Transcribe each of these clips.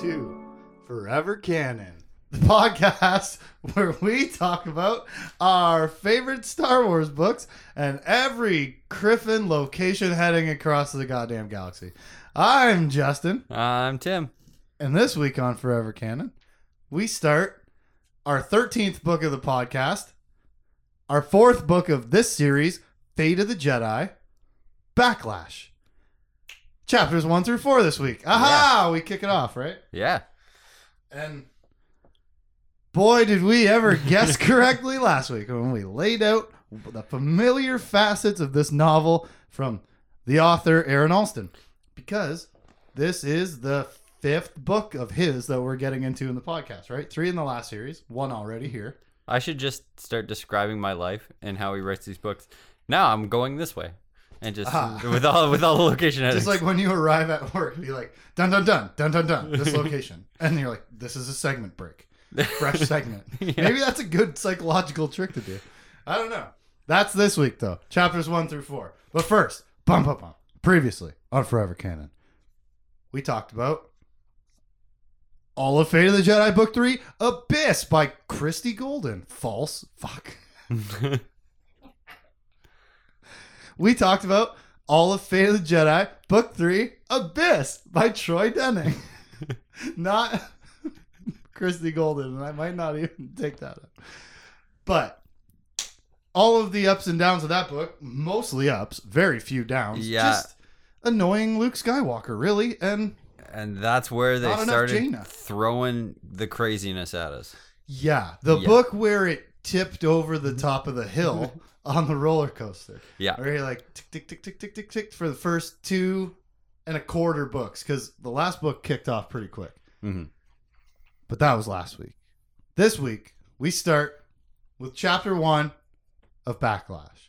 to Forever Canon, the podcast where we talk about our favorite Star Wars books and every Griffin location heading across the goddamn galaxy. I'm Justin, I'm Tim. and this week on Forever Canon, we start our 13th book of the podcast, our fourth book of this series, Fate of the Jedi, Backlash. Chapters 1 through 4 this week. Aha! We kick it off, right? Yeah. And boy, did we ever guess correctly last week when we laid out the familiar facets of this novel from the author Aaron Allston. Because this is the fifth book of his that we're getting into in the podcast, right? Three in the last series, one already here. I should just start describing my life and how he writes these books. Now I'm going this way. And just Ah. with all with all the location headings. Just like when you arrive at work, you're like, dun dun dun, dun dun dun, this location. And you're like, this is a segment break. fresh segment. Yeah. Maybe that's a good psychological trick to do. I don't know. That's this week though. Chapters one through four. But first, bum bum bum. Previously on Forever Canon, we talked about all of Fate of the Jedi Book Three, Abyss by Christie Golden. False. Fuck. We talked about all of Fate of the Jedi Book Three, Abyss by Troy Denning. Not Christie Golden, and I might not even take that up. But all of the ups and downs of that book, mostly ups, very few downs. Yeah. Just annoying Luke Skywalker, really. And and that's where they started throwing the craziness at us. yeah, the Yeah. book where it tipped over the top of the hill on the roller coaster. Yeah. Where you're like tick tick tick tick tick tick tick for the first two and a quarter books because the last book kicked off pretty quick. hmm But that was last week. This week, we start with chapter one of Backlash.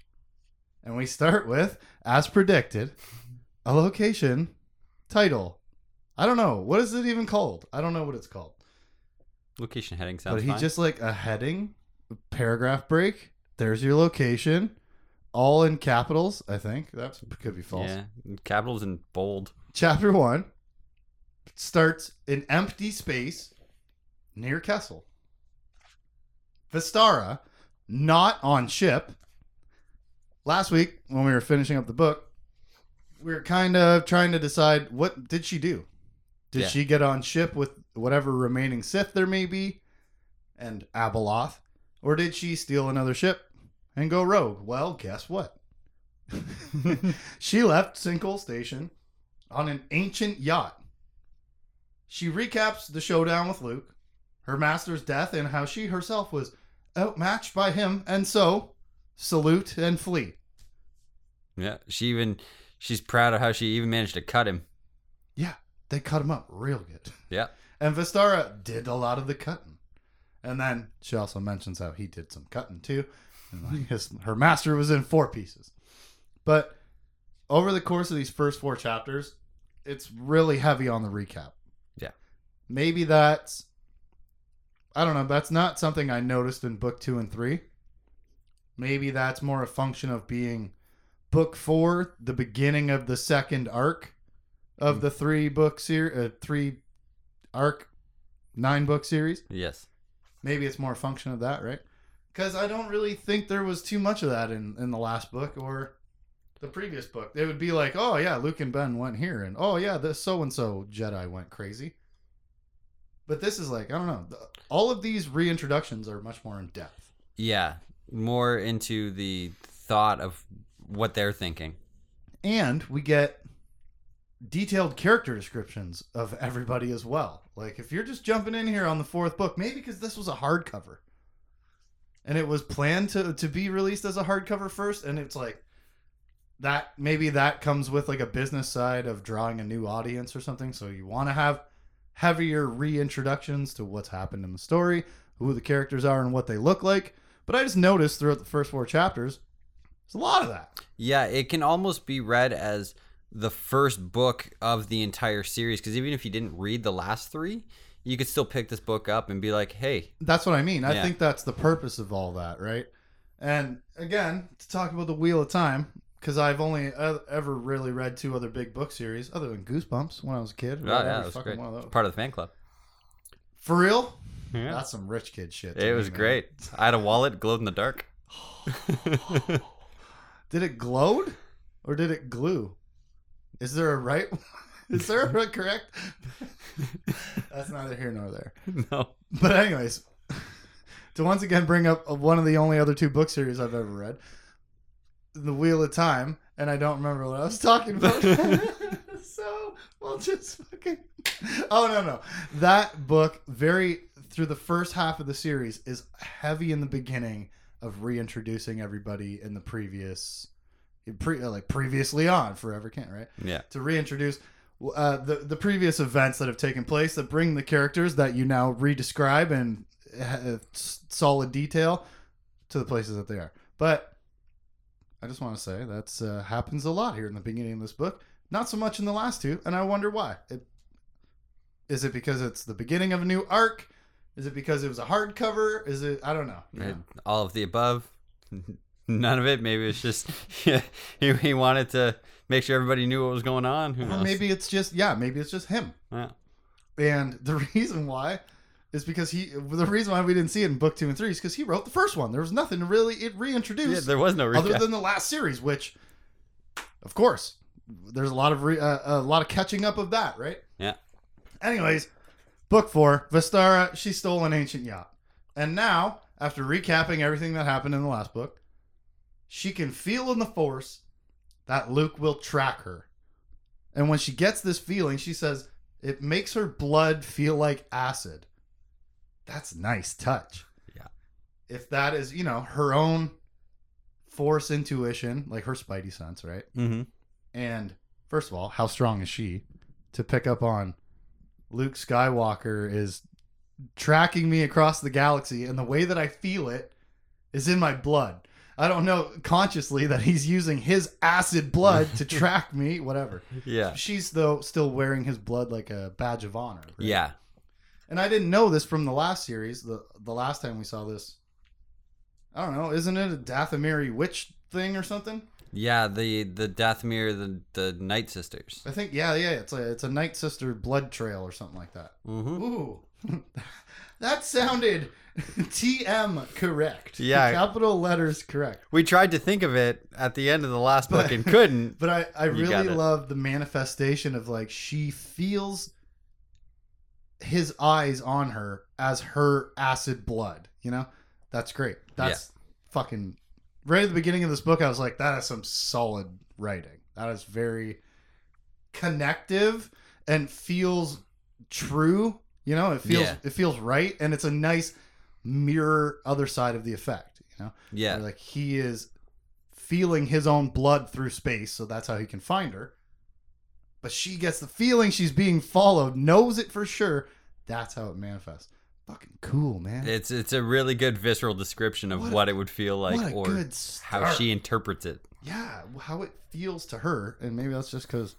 And we start with, as predicted, a location title. I don't know. What is it even called? I don't know what it's called. Location heading sounds but he fine. just like a heading, paragraph break. There's your location. All in capitals, I think. That could be false. Yeah. Capitals in bold. Chapter one starts in empty space near Kessel. Vestara, not on ship. Last week, when we were finishing up the book, we were kind of trying to decide what did she do? Did Yeah. she get on ship with whatever remaining Sith there may be and Abeloth? Or did she steal another ship and go rogue? Well, guess what? she left Sinkhole Station on an ancient yacht. She recaps the showdown with Luke, her master's death, and how she herself was outmatched by him, and so salute and flee. Yeah. She even she's proud of how she even managed to cut him. Yeah, they cut him up real good. Yeah. And Vestara did a lot of the cutting. And then she also mentions how he did some cutting too. His, her master was in four pieces. But over the course of these first four chapters, it's really heavy on the recap. Yeah. Maybe that's, I don't know, that's not something I noticed in book two and three. Maybe that's more a function of being book four, the beginning of the second arc of the three book series, uh, three arc, nine book series. Yes. Maybe it's more a function of that, right? Because I don't really think there was too much of that in, in the last book or the previous book. It would be like, oh yeah, Luke and Ben went here, and oh yeah, this so and so Jedi went crazy. But this is like, I don't know. the- All of these reintroductions are much more in depth. Yeah. More into the thought of what they're thinking. and we get detailed character descriptions of everybody as well. Like if you're just jumping in here on the fourth book, maybe because this was a hardcover, and it was planned to to be released as a hardcover first, and it's like that maybe that comes with like a business side of drawing a new audience or something. So you want to have heavier reintroductions to what's happened in the story, who the characters are, and what they look like. But I just noticed throughout the first four chapters, there's a lot of that. Yeah, it can almost be read as the first book of the entire series because even if you didn't read the last three, you could still pick this book up and be like, "Hey, That's what I mean. I Yeah. think that's the purpose of all that, right? And again, to talk about the Wheel of Time, because I've only ever really read two other big book series, other than Goosebumps when I was a kid. Oh, yeah, was great. one of those. Part of the fan club. For real? Yeah. That's some rich kid shit. It me, was man. great. I had a wallet, glowed in the dark. Did it glowed or did it glue? Is there a right? Is there a correct? That's neither here nor there. no. But anyways, to once again bring up one of the only other two book series I've ever read, The Wheel of Time, and I don't remember what I was talking about. so we'll just fucking. Oh no no, that book very through the first half of the series is heavy in the beginning of reintroducing everybody in the previous, pre, like previously on Forever Can't right Yeah. to reintroduce uh, the the previous events that have taken place that bring the characters that you now redescribe in uh, solid detail to the places that they are. But I just want to say that's uh, happens a lot here in the beginning of this book. Not so much in the last two, and I wonder why. It, is it because it's the beginning of a new arc? Is it because it was a hardcover? Is it? I don't know. know? All of the above. None of it. Maybe it's just yeah, he, he wanted to make sure everybody knew what was going on. Who Or knows? maybe it's just yeah. Maybe it's just him. Yeah. And the reason why is because he the reason why we didn't see it in book two and three is because he wrote the first one. There was nothing to really it Yeah, reintroduce there was no recap. other than the last series, which, of course, there's a lot of re, uh, a lot of catching up of that, right? Yeah. Anyways, book four, Vestara, she stole an ancient yacht, and now after recapping everything that happened in the last book, she can feel in the force that Luke will track her, and when she gets this feeling, she says it makes her blood feel like acid. That's nice touch. Yeah. If that is, you know, her own force intuition, like her spidey sense, right? mm-hmm. And first of all, how strong is she to pick up on Luke Skywalker is tracking me across the galaxy and the way that I feel it is in my blood. I don't know consciously that he's using his acid blood to track me, whatever. Yeah. She's though still wearing his blood like a badge of honor. right? Yeah. And I didn't know this from the last series. The the last time we saw this, I don't know. Isn't it a Dathomiri witch thing or something? Yeah. The the Dathomir, the the Night Sisters. I think yeah, yeah. It's a it's a Night Sister blood trail or something like that. Mm-hmm. Ooh, that sounded TM correct. Yeah. capital letters correct. We tried to think of it at the end of the last book But- and couldn't. But I I really love the manifestation of like she feels his eyes on her as her acid blood. You know, that's great. That's fucking right at the beginning of this book. I was like, that is some solid writing. That is very connective and feels true. You know, it feels Yeah. it feels right, and it's a nice mirror other side of the effect. You know, Yeah. where, like he is feeling his own blood through space, so that's how he can find her. But she gets the feeling she's being followed, knows it for sure. That's how it manifests. Fucking cool, man. It's it's a really good visceral description of What what, a- it would feel like or how she interprets it. yeah, how it feels to her, and maybe that's just because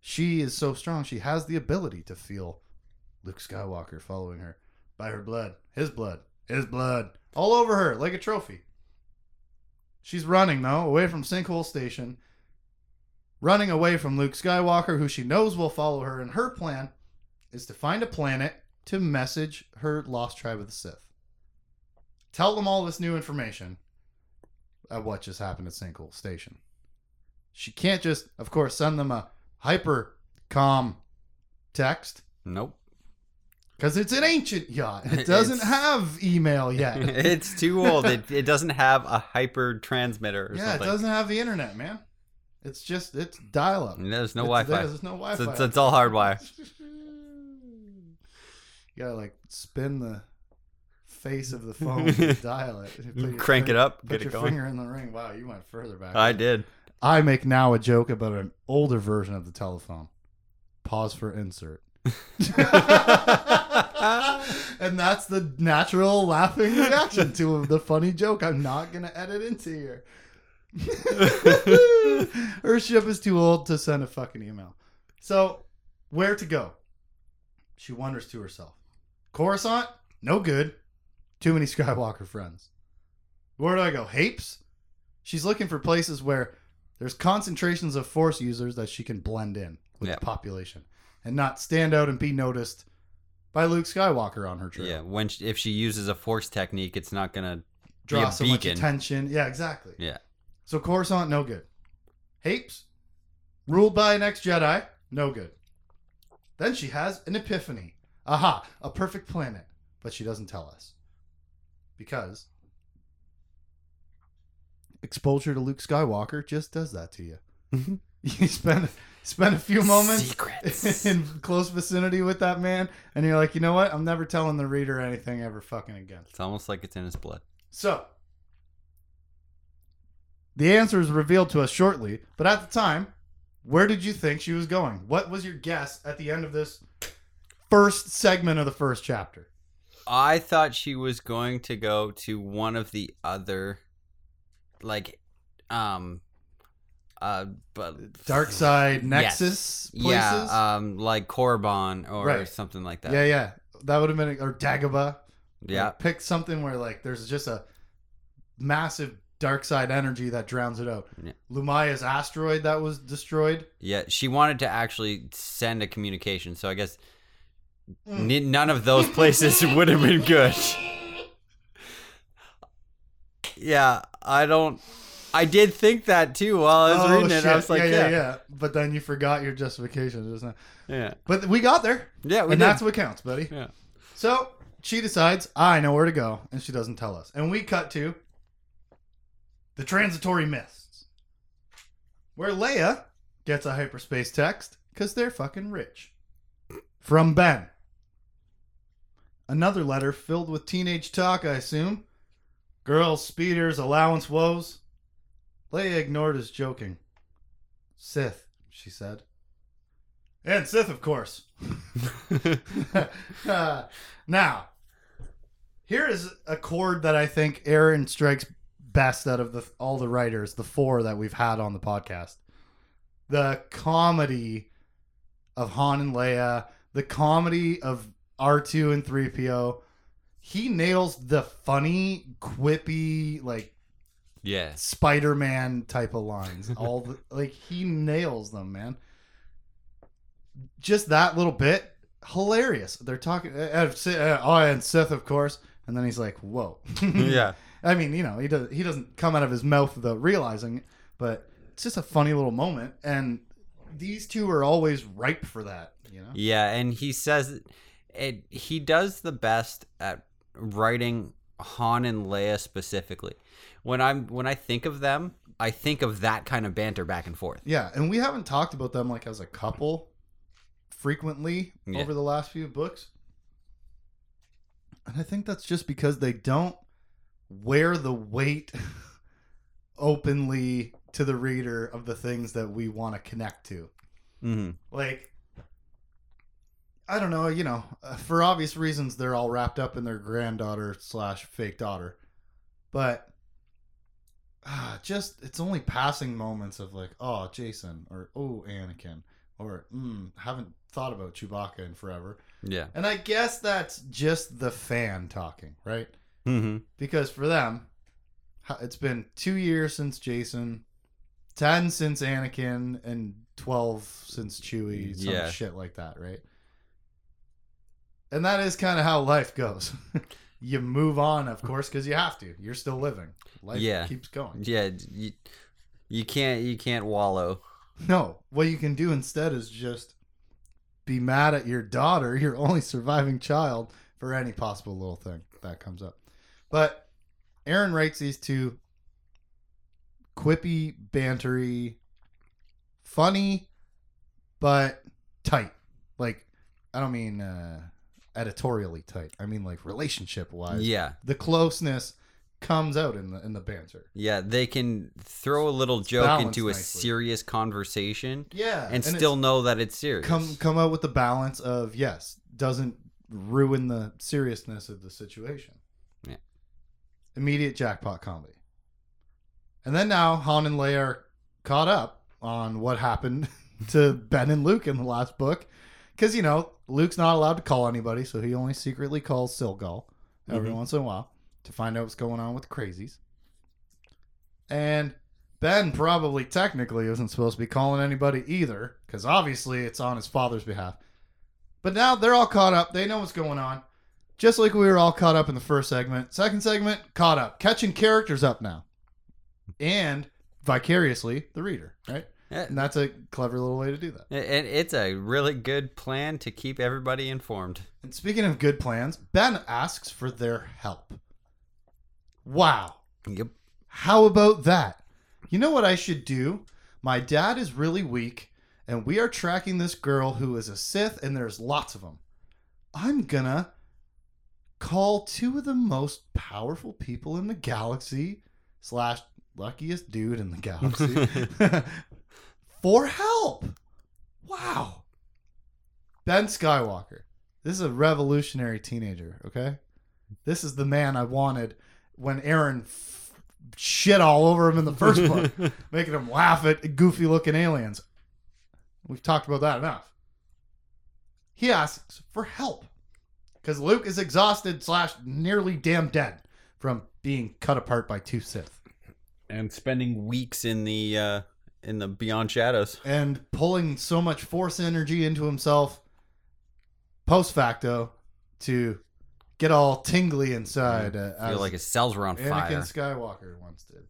she is so strong. She has the ability to feel Luke Skywalker following her by her blood, his blood, his blood, all over her like a trophy. She's running though away from Sinkhole Station, running away from Luke Skywalker, who she knows will follow her. And her plan is to find a planet to message her lost tribe of the Sith. Tell them all this new information of what just happened at Sinkhole Station. She can't just, of course, send them a hypercom text Nope. Because it's an ancient yacht. It doesn't It's- have email yet. it's too old. It, it doesn't have a hyper transmitter or yeah, something. it doesn't have the internet, man. It's just it's dial up. There's no Wi-Fi. There's no Wi-Fi. It's, it's, it's all hardwire. you gotta like spin the face of the phone to dial it. Crank it up, Put get your it going. finger in the ring. Wow, you went further back. I did. I make now a joke about an older version of the telephone. Pause for insert. and that's the natural laughing reaction to the funny joke I'm not going to edit into here. Her ship is too old to send a fucking email. So, where to go? She wonders to herself. Coruscant? No good. Too many Skywalker friends. Where do I go? Hapes? She's looking for places where There's concentrations of Force users that she can blend in with Yeah. the population and not stand out and be noticed by Luke Skywalker on her trail. Yeah, when she, if she uses a force technique, it's not gonna Draw so much attention. Yeah, exactly. Yeah. So Coruscant, no good. Hapes, ruled by an ex-Jedi, no good. Then she has an epiphany. Aha, a perfect planet. But she doesn't tell us. Because exposure to Luke Skywalker just does that to you. Mhm. You spend spend a few moments in close vicinity with that man, and you're like, you know what? I'm never telling the reader anything ever fucking again. It's almost like it's in his blood. So, the answer is revealed to us shortly, but at the time, where did you think she was going? What was your guess at the end of this first segment of the first chapter? I thought she was going to go to one of the other, like, um, uh, but Dark Side Nexus places? yeah, um, like Korriban or Right. something like that. yeah, yeah. That would have been, or Dagobah. yeah, Like, pick something where, like, there's just a massive dark side energy that drowns it out. Yeah. Lumiya's asteroid that was destroyed. yeah. She wanted to actually send a communication, so I guess Mm. n- none of those places would have been good. Yeah, I don't. I did think that too while I was Oh, reading it. shit. I was like, yeah, yeah, yeah, yeah. But then you forgot your justification just now. yeah, But we got there. yeah. We and did. that's what counts, buddy. Yeah. So she decides, I know where to go, and she doesn't tell us. And we cut to the transitory mists, where Leia gets a hyperspace text because they're fucking rich. From Ben. Another letter filled with teenage talk, I assume. Girls, speeders, allowance woes. Leia ignored his joking. Sith, she said. And Sith, of course. Uh, now, here is a chord that I think Aaron strikes best out of the all the writers, the four that we've had on the podcast. The comedy of Han and Leia, the comedy of R2 and 3PO. He nails the funny, quippy, like yeah. Spider-Man type of lines. All the like he nails them, man. Just that little bit, hilarious. They're talking. Uh, uh, uh, oh, and Sith, of course. And then he's like, "Whoa." yeah. I mean, you know, he does. He doesn't come out of his mouth without realizing, it, but it's just a funny little moment. And these two are always ripe for that. You know. Yeah, and he says it. He does the best at writing Han and Leia specifically. When I'm when I think of them, I think of that kind of banter back and forth. Yeah, and we haven't talked about them like as a couple frequently Yeah. over the last few books. And I think that's just because they don't wear the weight openly to the reader of the things that we want to connect to. Mm-hmm. Like I don't know, you know, uh, for obvious reasons they're all wrapped up in their granddaughter slash fake daughter. But ah, just it's only passing moments of like, oh, Jason, or oh, Anakin, or mm, haven't thought about Chewbacca in forever. Yeah. And I guess that's just the fan talking, right? Mm-hmm. Because for them, it's been two years since Jason, ten since Anakin, and twelve since Chewie. Some Yeah. shit like that, right? And that is kind of how life goes. you move on, of course, because you have to. You're still living. Life Yeah. keeps going. Yeah. You, you can't you can't wallow. No, what you can do instead is just be mad at your daughter, your only surviving child, for any possible little thing that comes up. But Aaron writes these two quippy, bantery, funny, but tight. Like, I don't mean uh, editorially tight. I mean like relationship wise. Yeah. The closeness comes out in the in the banter. Yeah. They can throw a little joke into a nicely. serious conversation Yeah, and, it's- still know that it's serious. come come out with the balance of yes doesn't ruin the seriousness of the situation Yeah. immediate jackpot comedy and then now han and leia are caught up on what happened to ben and luke in the last book because you know luke's not allowed to call anybody so he only secretly calls Cilghal every Mhm. once in a while to find out what's going on with the crazies and Ben probably technically isn't supposed to be calling anybody either, because obviously it's on his father's behalf. But now they're all caught up. They know what's going on. Just like we were all caught up in the first segment. Second segment, caught up. Catching characters up now. And vicariously, the reader, right? And that's a clever little way to do that. and it's a really good plan to keep everybody informed. And speaking of good plans, Ben asks for their help. Wow. Yep. How about that? You know what I should do? My dad is really weak, and we are tracking this girl who is a Sith, and there's lots of them. I'm gonna call two of the most powerful people in the galaxy, slash luckiest dude in the galaxy, for help. Wow. Ben Skywalker. This is a revolutionary teenager, okay? This is the man I wanted when Aaron f- shit all over him in the first book, making him laugh at goofy looking aliens. We've talked about that enough. He asks for help because Luke is exhausted slash nearly damn dead from being cut apart by two Sith and spending weeks in the uh, in the Beyond Shadows. and pulling so much force energy into himself post facto to get all tingly inside. Uh, I feel like his cells were on Anakin fire. Skywalker once did.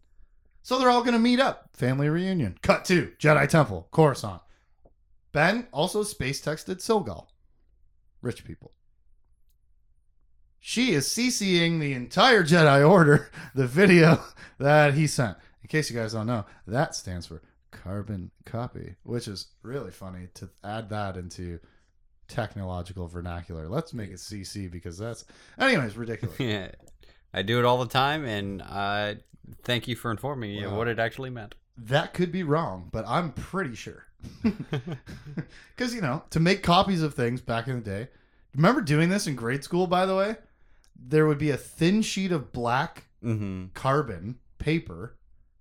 So they're all going to meet up. Family reunion. Cut to Jedi Temple, Coruscant. Ben also space texted Cilghal. Rich people. She is CCing the entire Jedi Order the video that he sent. In case you guys don't know, that stands for carbon copy, which is really funny to add that into technological vernacular. Let's make it CC because that's, anyways, ridiculous. yeah, I do it all the time, and uh, thank you for informing me of what it actually meant. That could be wrong, but I'm pretty sure. Because, you know, to make copies of things back in the day, remember doing this in grade school, by the way? There would be a thin sheet of black mm-hmm. carbon paper,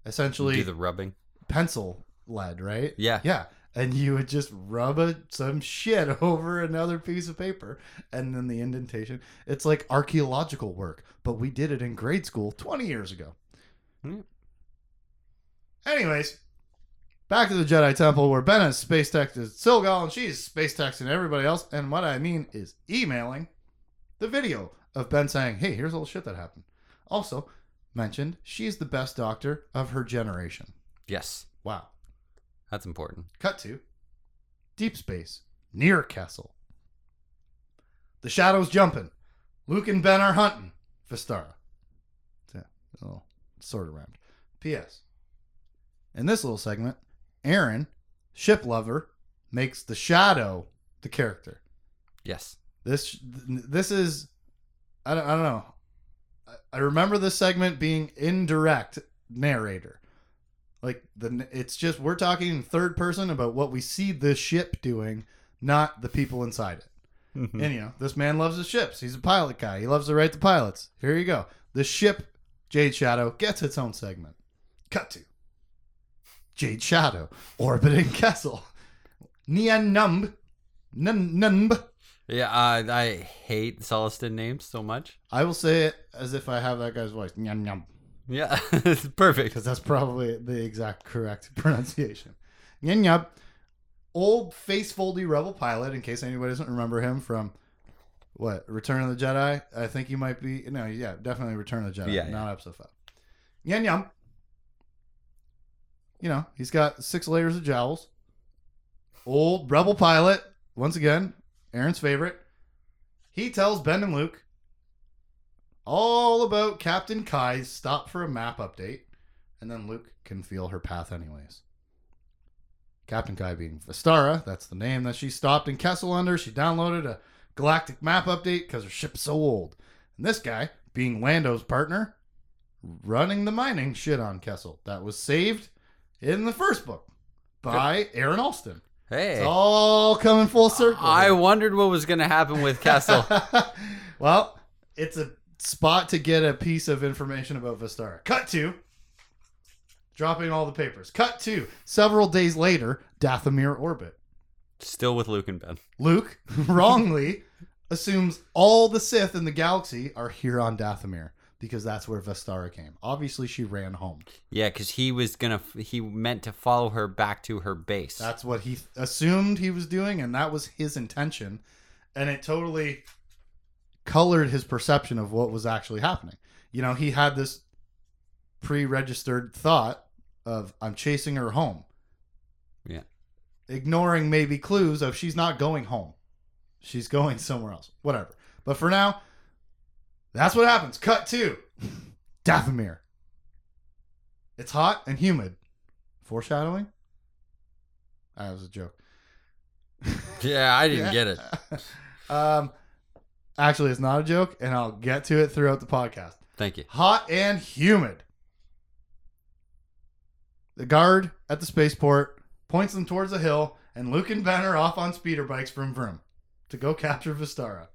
essentially Do the rubbing. Pencil lead, right? Yeah. Yeah. And you would just rub a, some shit over another piece of paper and then the indentation. It's like archaeological work, but we did it in grade school 20 years ago. Hmm. Anyways, back to the Jedi Temple where Ben has space texted Cilghal and she's space texting everybody else. And what I mean is emailing the video of Ben saying, hey, here's all the shit that happened. Also, mentioned she's the best doctor of her generation. Yes, Wow. that's important. Cut to deep space near Kessel. The shadows jumping. Luke and Ben are hunting Vestara. Yeah, a little sort of rhymed. P.S. In this little segment, Aaron, ship lover, makes the shadow the character. Yes. This this is I don't, I don't know. I remember this segment being indirect narrator. Like the it's just we're talking in third person about what we see the ship doing, not the people inside it. Mm-hmm. And you know, this man loves his ships. He's a pilot guy. He loves to write the pilots. Here you go. The ship Jade Shadow gets its own segment. Cut to Jade Shadow orbiting Kessel. Nien Nunb. Nunb. Yeah, uh, I hate Sullustan names so much. I will say it as if I have that guy's voice. Nyam nyam. Yeah, it's perfect. Because that's probably the exact correct pronunciation. Nyam nyam. Old face foldy rebel pilot, in case anybody doesn't remember him from what? Return of the Jedi? I think he might be no, yeah, definitely Return of the Jedi, Yeah, not episode five. Nyam nyam. You know, he's got six layers of jowls. Old rebel pilot, once again, Aaron's favorite. He tells Ben and Luke all about Captain Khai's stop for a map update, and then Luke can feel her path anyways. Captain Khai being Vestara, that's the name that she stopped in Kessel under. She downloaded a galactic map update because her ship's so old. And this guy, being Lando's partner, running the mining shit on Kessel. That was saved in the first book by Aaron Allston. Hey, It's all coming full circle. I here. wondered what was going to happen with Kessel. well, it's a spot to get a piece of information about Vestara. Cut to dropping all the papers. Cut to several days later, Dathomir orbit. Still with Luke and Ben. Luke wrongly assumes all the Sith in the galaxy are here on Dathomir, because that's where Vestara came. Obviously, she ran home. Yeah, because he was gonna. He meant to follow her back to her base. That's what he assumed he was doing, and that was his intention. And it totally colored his perception of what was actually happening. You know, he had this pre registered thought of, I'm chasing her home. Yeah. Ignoring maybe clues of she's not going home. She's going somewhere else. Whatever. But for now, that's what happens. Cut two Dathomir. It's hot and humid. Foreshadowing? That was a joke. yeah, I didn't Yeah. get it. um, actually, it's not a joke, and I'll get to it throughout the podcast. Thank you. Hot and humid. The guard at the spaceport points them towards a hill, and Luke and Ben are off on speeder bikes from Vroom to go capture Vestara.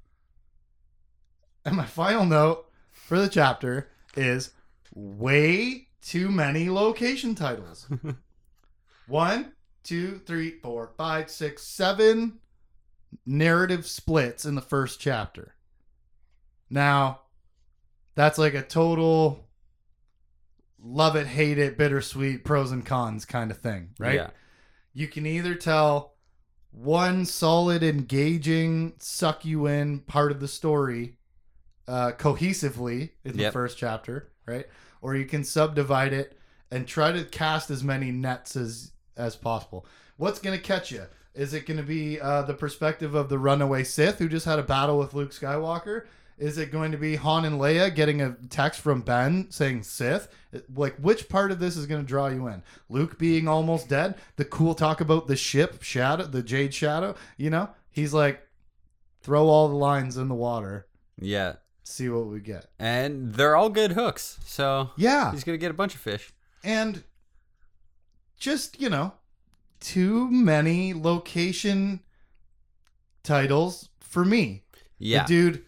And my final note for the chapter is way too many location titles. One, two, three, four, five, six, seven narrative splits in the first chapter. Now, that's like a total love it, hate it, bittersweet, pros and cons kind of thing, right? Yeah. You can either tell one solid, engaging, suck you in part of the story uh, cohesively in the Yep. first chapter, right? Or you can subdivide it and try to cast as many nets as as possible. What's going to catch you? Is it going to be uh, the perspective of the runaway Sith who just had a battle with Luke Skywalker? Is it going to be Han and Leia getting a text from Ben saying Sith? Like, which part of this is going to draw you in? Luke being almost dead? The cool talk about the ship, Shadow, the Jade Shadow? You know? He's like, throw all the lines in the water, Yeah. see what we get. And they're all good hooks, so Yeah. he's gonna get a bunch of fish. and just you know too many location titles for me Yeah. the dude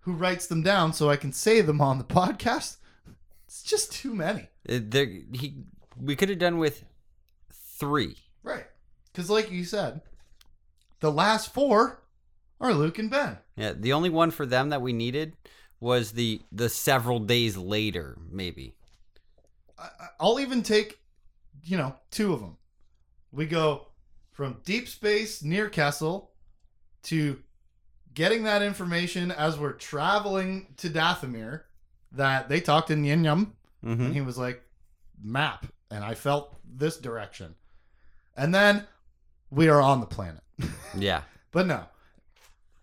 who writes them down so i can say them on the podcast it's just too many It- there- he. We could have done with three. right because like you said the last four are luke and ben Yeah. The only one for them that we needed was the the several days later, maybe. I- i'll even take you know two of them we go from deep space near kessel to getting that information as we're traveling to Dathomir that they talked in Yin Yum Mm-hmm. and he was like map and I felt this direction. And then we are on the planet. Yeah. But no.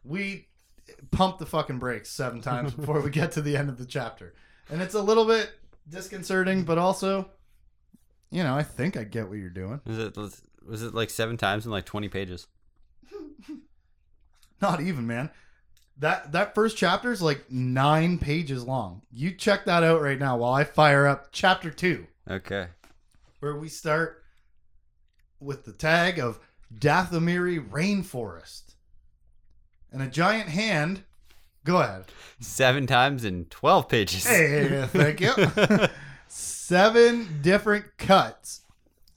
We pump the fucking brakes seven times before we get to the end of the chapter. And it's a little bit disconcerting, but also you know, I think I get what you're doing. Was it was it like seven times in like twenty pages? Not even, man. That that first chapter is like nine pages long. You check that out right now while I fire up chapter two, Okay. where we start with the tag of Dathomiri Rainforest. And a giant hand. Go ahead. Seven times in twelve pages. Hey, thank you. Seven different cuts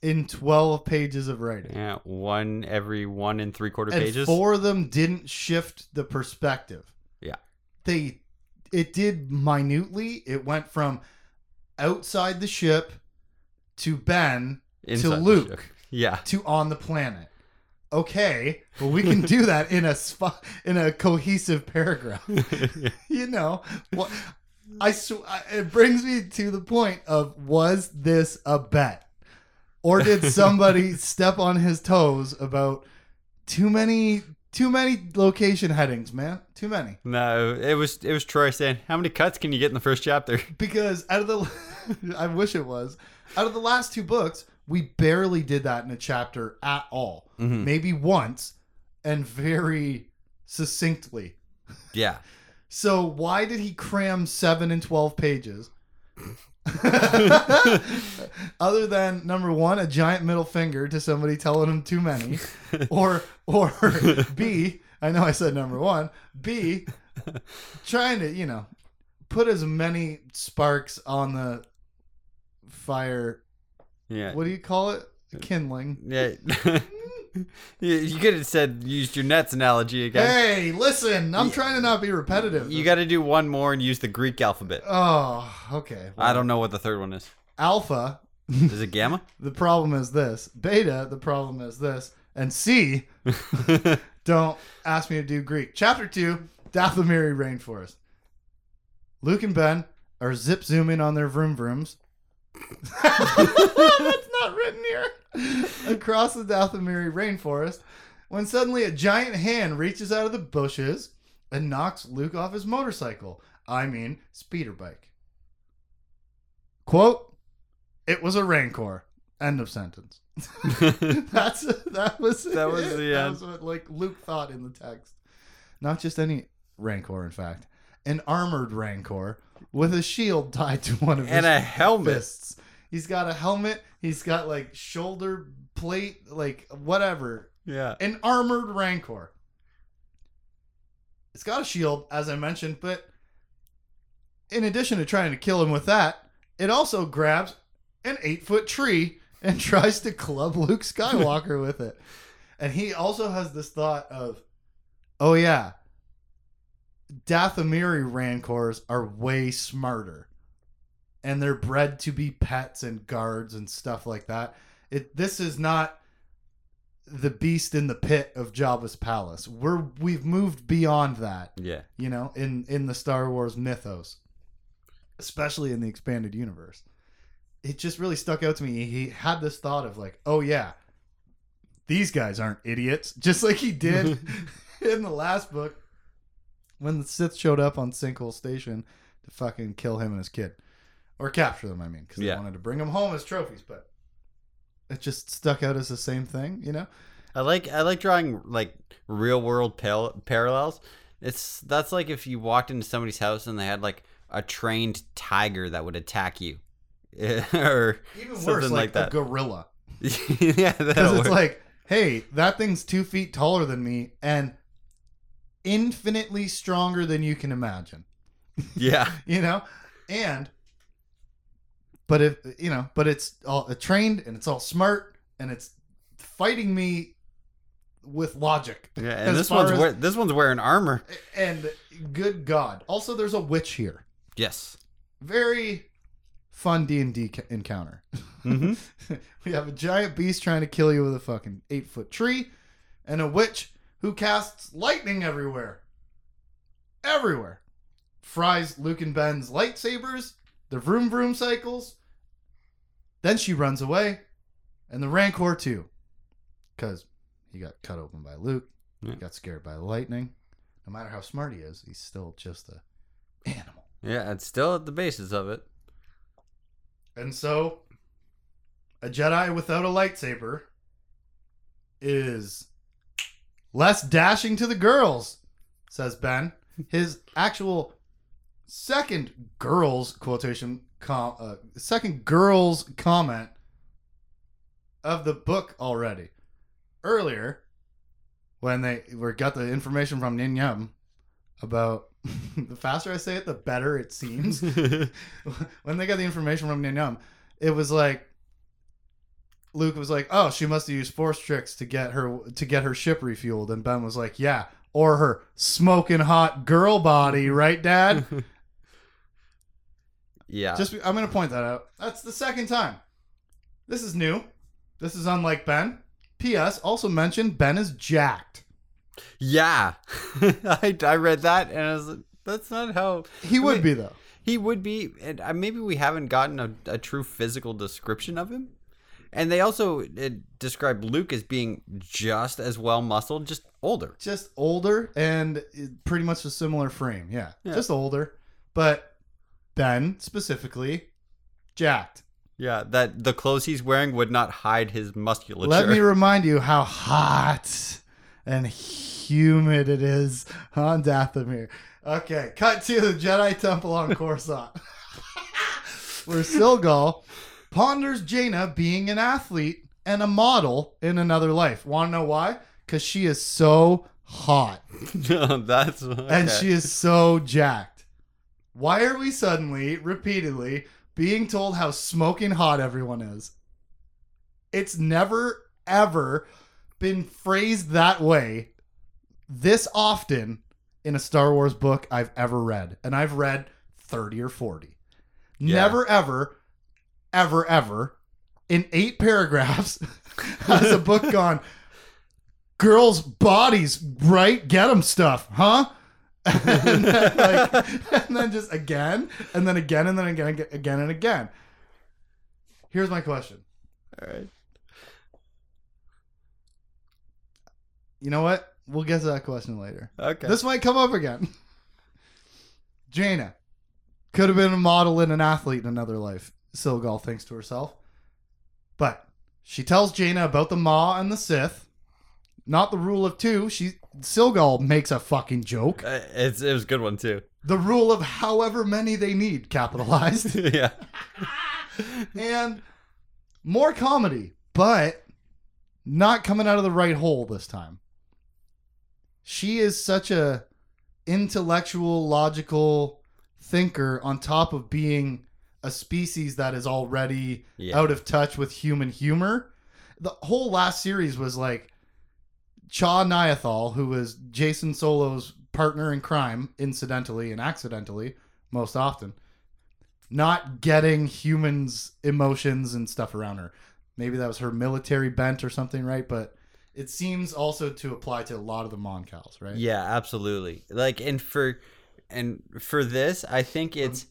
in 12 pages of writing. Yeah, one every one and three quarter and pages. four of them didn't shift the perspective. Yeah. They it did minutely. It went from outside the ship to Ben Inside the Luke. Yeah. to on the planet. Okay, but we can do that in a sp- in a cohesive paragraph. you know, what I sw- it brings me to the point of was this a bet? Or did somebody step on his toes about too many too many location headings, man? Too many. no, it was it was Troy saying, "How many cuts can you get in the first chapter?" Because out of the I wish it was. Out of the last two books, we barely did that in a chapter at all. Mhm. Maybe once and very succinctly. Yeah. So why did he cram 7 and 12 pages? Other than number 1 a giant middle finger to somebody telling him too many or or B, I know I said number 1, B trying to, you know, put as many sparks on the fire Yeah. what do you call it? Uh, Kindling. Yeah. You, could have said used your nets analogy again. Hey, listen, I'm trying to not be repetitive. You got to do one more and use the Greek alphabet. Oh, okay. I don't know what the third one is. Alpha, Is it gamma? the problem is this. Beta, the problem is this. And C, don't ask me to do Greek. Chapter 2, Dathomiri Rainforest. Luke and Ben are zip zooming on their vroom vrooms. That's not written here. Across the Dathomiri Rainforest when suddenly a giant hand reaches out of the bushes and knocks Luke off his motorcycle. I mean, speeder bike. Quote, it was a Rancor. End of sentence. That's that was That was it. the that end. was what like Luke thought in the text. Not just any Rancor, in fact, an armored Rancor with a shield tied to one of his and a helmet. fists. He's got a helmet. He's got like shoulder plate, like whatever. Yeah. An armored Rancor. It's got a shield, as I mentioned, but in addition to trying to kill him with that, it also grabs an eight foot tree and tries to club Luke Skywalker with it. And he also has this thought of, oh yeah, Dathomiri Rancors are way smarter. And they're bred to be pets and guards and stuff like that. It this is not the beast in the pit of Jabba's palace. We're we've moved beyond that Yeah. you know, in in the Star Wars mythos, especially in the expanded universe. It just really stuck out to me. He had this thought of like, oh yeah, these guys aren't idiots, just like he did in the last book when the Sith showed up on Sinkhole Station to fucking kill him and his kid, or capture them. I mean, because Yeah. they wanted to bring them home as trophies, but it just stuck out as the same thing, you know. I like I like drawing like real world pal- parallels. It's that's like if you walked into somebody's house and they had like a trained tiger that would attack you, or Even Something worse, like like, that. a gorilla. yeah, Because it's work. like, hey, that thing's two feet taller than me and infinitely stronger than you can imagine. yeah, You know, and but if you know, but it's all uh, trained and it's all smart and it's fighting me with logic. yeah. And this one's as- wear, this one's wearing armor. And good God, also there's a witch here. Yes. Very fun D and D encounter. Mm-hmm. we have a giant beast trying to kill you with a fucking eight foot tree, and a witch who casts lightning everywhere. Everywhere. Fries Luke and Ben's lightsabers, the vroom vroom cycles. Then she runs away, and the Rancor too. Because he got cut open by Luke, Yeah. he got scared by lightning. No matter how smart he is, he's still just a animal. Yeah, it's still at the basis of it. And so, a Jedi without a lightsaber is less dashing to the girls, says Ben. His actual second girls quotation, com- uh, second girls comment of the book already. Earlier, when they were got the information from Nin Yum about the faster I say it, the better it seems when they got the information from Ninyum, it was like Luke was like, "Oh, she must have used force tricks to get her to get her ship refueled," and Ben was like, "Yeah, or her smoking hot girl body, right, Dad?" yeah. Just I'm gonna point that out. That's the second time. This is new. This is unlike Ben. P.S. Also mentioned Ben is jacked. yeah. I, I read that and I was like, that's not how He would mean- be though. he would be. And uh, maybe we haven't gotten a, a true physical description of him. And they also uh, described Luke as being just as well muscled, just older. Just older and pretty much a similar frame. Yeah, Yeah. just older. But Ben specifically jacked. Yeah, that the clothes he's wearing would not hide his musculature. Let me remind you how hot and humid it is on Dathomir. Okay, cut to the Jedi Temple on Coruscant, where Cilghal ponders Jaina being an athlete and a model in another life. Want to know why? Because she is so hot That's and she is so jacked. Why are we suddenly, repeatedly, being told how smoking hot everyone is? It's never, ever been phrased that way this often in a Star Wars book I've ever read. And I've read 30 or 40. Yeah. Never, ever, ever, ever in eight paragraphs has a book gone, girls' bodies, right? Get them stuff, huh? and, then, like, and then just again, and then again, and then again, again, again and again. Here's my question. All right. You know what? We'll get to that question later. Okay. This might come up again. Jaina could have been a model and an athlete in another life. Cilghal thinks to herself. But she tells Jaina about the Maw and the Sith. Not the rule of two. She Cilghal makes a fucking joke. Uh, it's it was a good one too. The rule of however many they need, capitalized. yeah. and more comedy, but not coming out of the right hole this time. She is such a intellectual, logical thinker on top of being a species that is already Yeah. out of touch with human humor. The whole last series was like Cha Niathal, who was Jacen Solo's partner in crime, incidentally and accidentally, most often, not getting humans' emotions and stuff around her. Maybe that was her military bent or something, right? But it seems also to apply to a lot of the Mon Cals, right? Yeah, absolutely. Like and for and for this, I think it's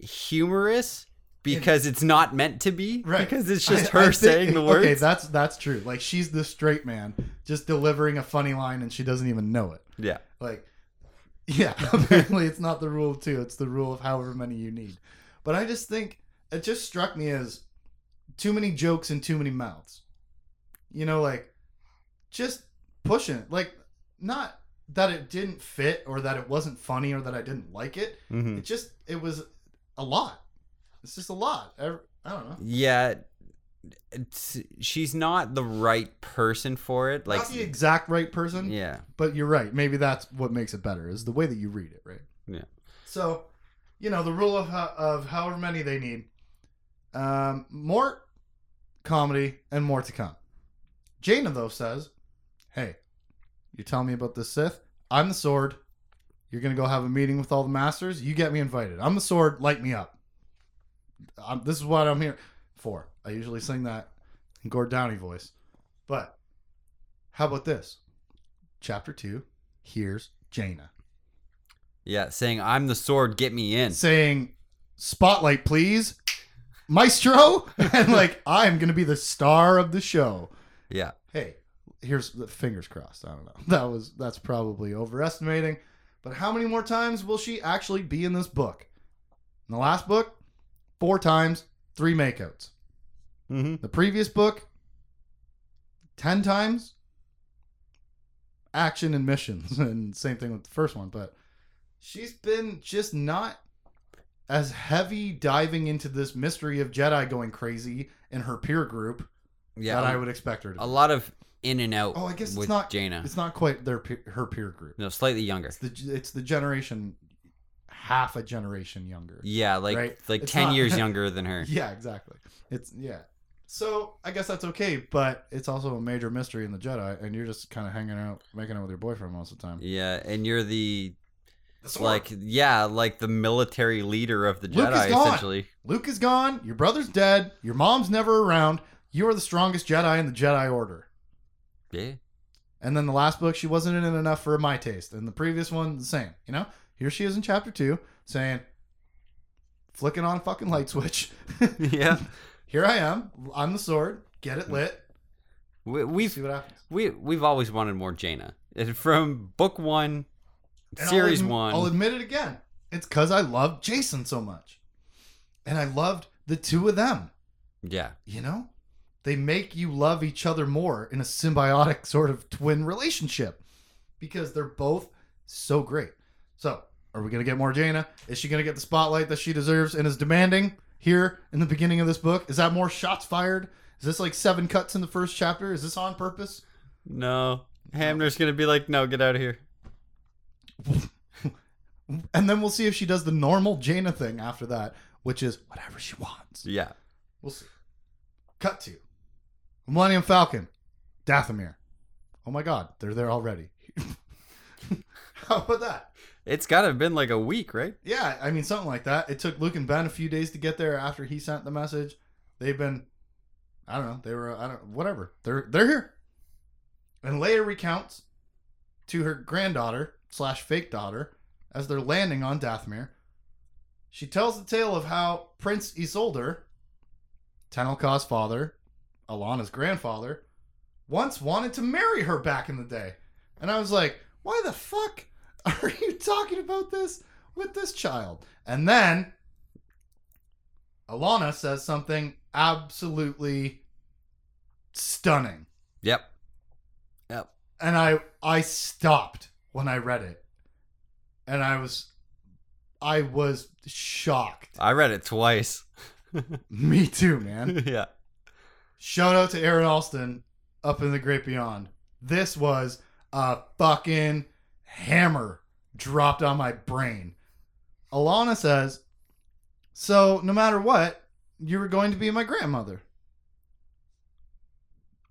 humorous because it's not meant to be. Right. Because it's just her I think- saying the words. Okay, that's that's true. Like she's the straight man, just delivering a funny line, and she doesn't even know it. yeah. Like, yeah, apparently it's not the rule of two; it's the rule of however many you need. But I just think it just struck me as too many jokes and too many mouths. You know, like just pushing it. Like, not that it didn't fit or that it wasn't funny or that I didn't like it. hmm It just it was a lot. It's just a lot. I, I don't know. Yeah. It's, she's not the right person for it. Like not the exact right person. yeah. But you're right. Maybe that's what makes it better is the way that you read it, right? Yeah. So, you know, the rule of of however many they need. Um, more comedy and more to come. Jaina though says, "Hey, you tell me about the Sith. I'm the sword. You're gonna go have a meeting with all the masters. You get me invited. I'm the sword. Light me up. I'm, this is what I'm here for. I usually sing that in Gord Downie voice, but how about this? Chapter two. Here's Jaina Yeah. Saying I'm the sword, get me in. saying, "Spotlight, please, Maestro," and like I'm gonna be the star of the show. Yeah. Hey, here's the fingers crossed. I don't know. That was that's probably overestimating. But how many more times will she actually be in this book? In the last book, four times, three makeouts. Mm-hmm. The previous book, 10 times action and missions. And same thing with the first one. But she's been just not as heavy diving into this mystery of Jedi going crazy in her peer group Yeah. that I would expect her to. a lot of in and out. Oh, I guess it's not- Jaina. It's not quite their her peer group. No, slightly younger. It's the it's the generation half a generation younger. Yeah, like Right? like It's ten not- years younger than her. Yeah, exactly. It's yeah. So I guess that's okay, but it's also a major mystery in the Jedi, and you're just kind of hanging out, making out with your boyfriend most of the time. Yeah, and you're the like yeah, like the military leader of the Luke is Jedi essentially. Luke is gone. Your brother's dead. Your mom's never around. You are the strongest Jedi in the Jedi Order. Yeah. And then the last book, she wasn't in it enough for my taste, and the previous one, the same. You know, here she is in chapter two, saying, flicking on a fucking light switch. yeah. here I am. I'm the sword. Get it lit. We, we've see what happens. we we've always wanted more Jaina. From book one, And series I'll adm- one. I'll admit it again. It's because I love Jacen so much. And I loved the two of them. yeah. You know? They make you love each other more in a symbiotic sort of twin relationship because they're both so great. So, are we going to get more Jaina? Is she going to get the spotlight that she deserves and is demanding here in the beginning of this book? Is that more shots fired? Is this like seven cuts in the first chapter? Is this on purpose? No. Hamner's gonna be like, no, get out of here. And then we'll see if she does the normal Jaina thing after that, which is whatever she wants. Yeah. We'll see. Cut to Millennium Falcon, Dathomir. Oh my god, they're there already. How about that? It's got to have been like a week, right? Yeah, I mean something like that. It took Luke and Ben a few days to get there after he sent the message. They've been, I don't know, they were, I don't, whatever. They're they're here. And Leia recounts to her granddaughter slash fake daughter as they're landing on Dathomir. She tells the tale of how Prince Isolder, Tenel Ka's father, Allana's grandfather, once wanted to marry her back in the day. And I was like, why the fuck are you talking about this with this child? And then Allana says something absolutely stunning. Yep. Yep. And I I stopped when I read it. And I was I was shocked. I read it twice. Me too, man. yeah. Shout out to Aaron Allston up in the great beyond. This was a fucking hammer dropped on my brain. Allana says, So, no matter what, you were going to be my grandmother.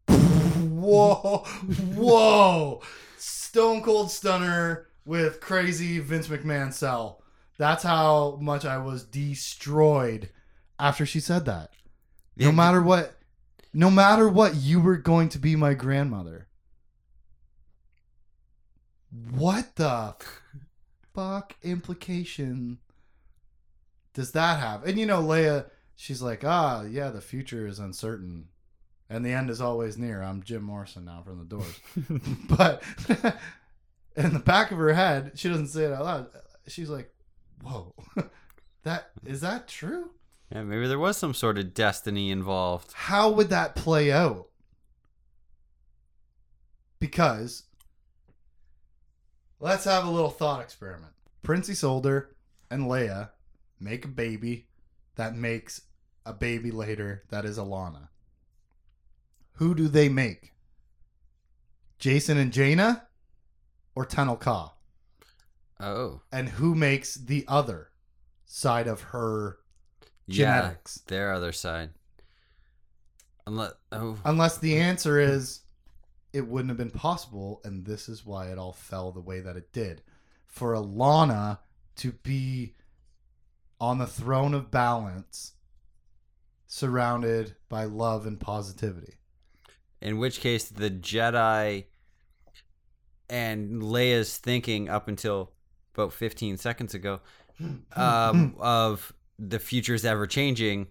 Whoa, whoa. Stone cold stunner with crazy Vince McMahon sell. That's how much I was destroyed after she said that. No matter what, no matter what, you were going to be my grandmother. What the fuck implication does that have? And you know, Leia, she's like, ah, yeah, the future is uncertain, and the end is always near. I'm Jim Morrison now from the Doors, but in the back of her head, she doesn't say it out loud. She's like, whoa, that is that true? Yeah, maybe there was some sort of destiny involved. how would that play out? Because let's have a little thought experiment. Prince Isolder and Leia make a baby that makes a baby later that is Allana. Who do they make? Jacen and Jaina or Tenel Ka? Oh. And who makes the other side of her Yeah. genetics? Their other side. Unless oh Unless the answer is it wouldn't have been possible, and this is why it all fell the way that it did. For Allana to be on the throne of balance, surrounded by love and positivity. in which case the Jedi and Leia's thinking up until about 15 seconds ago um, of the future's ever changing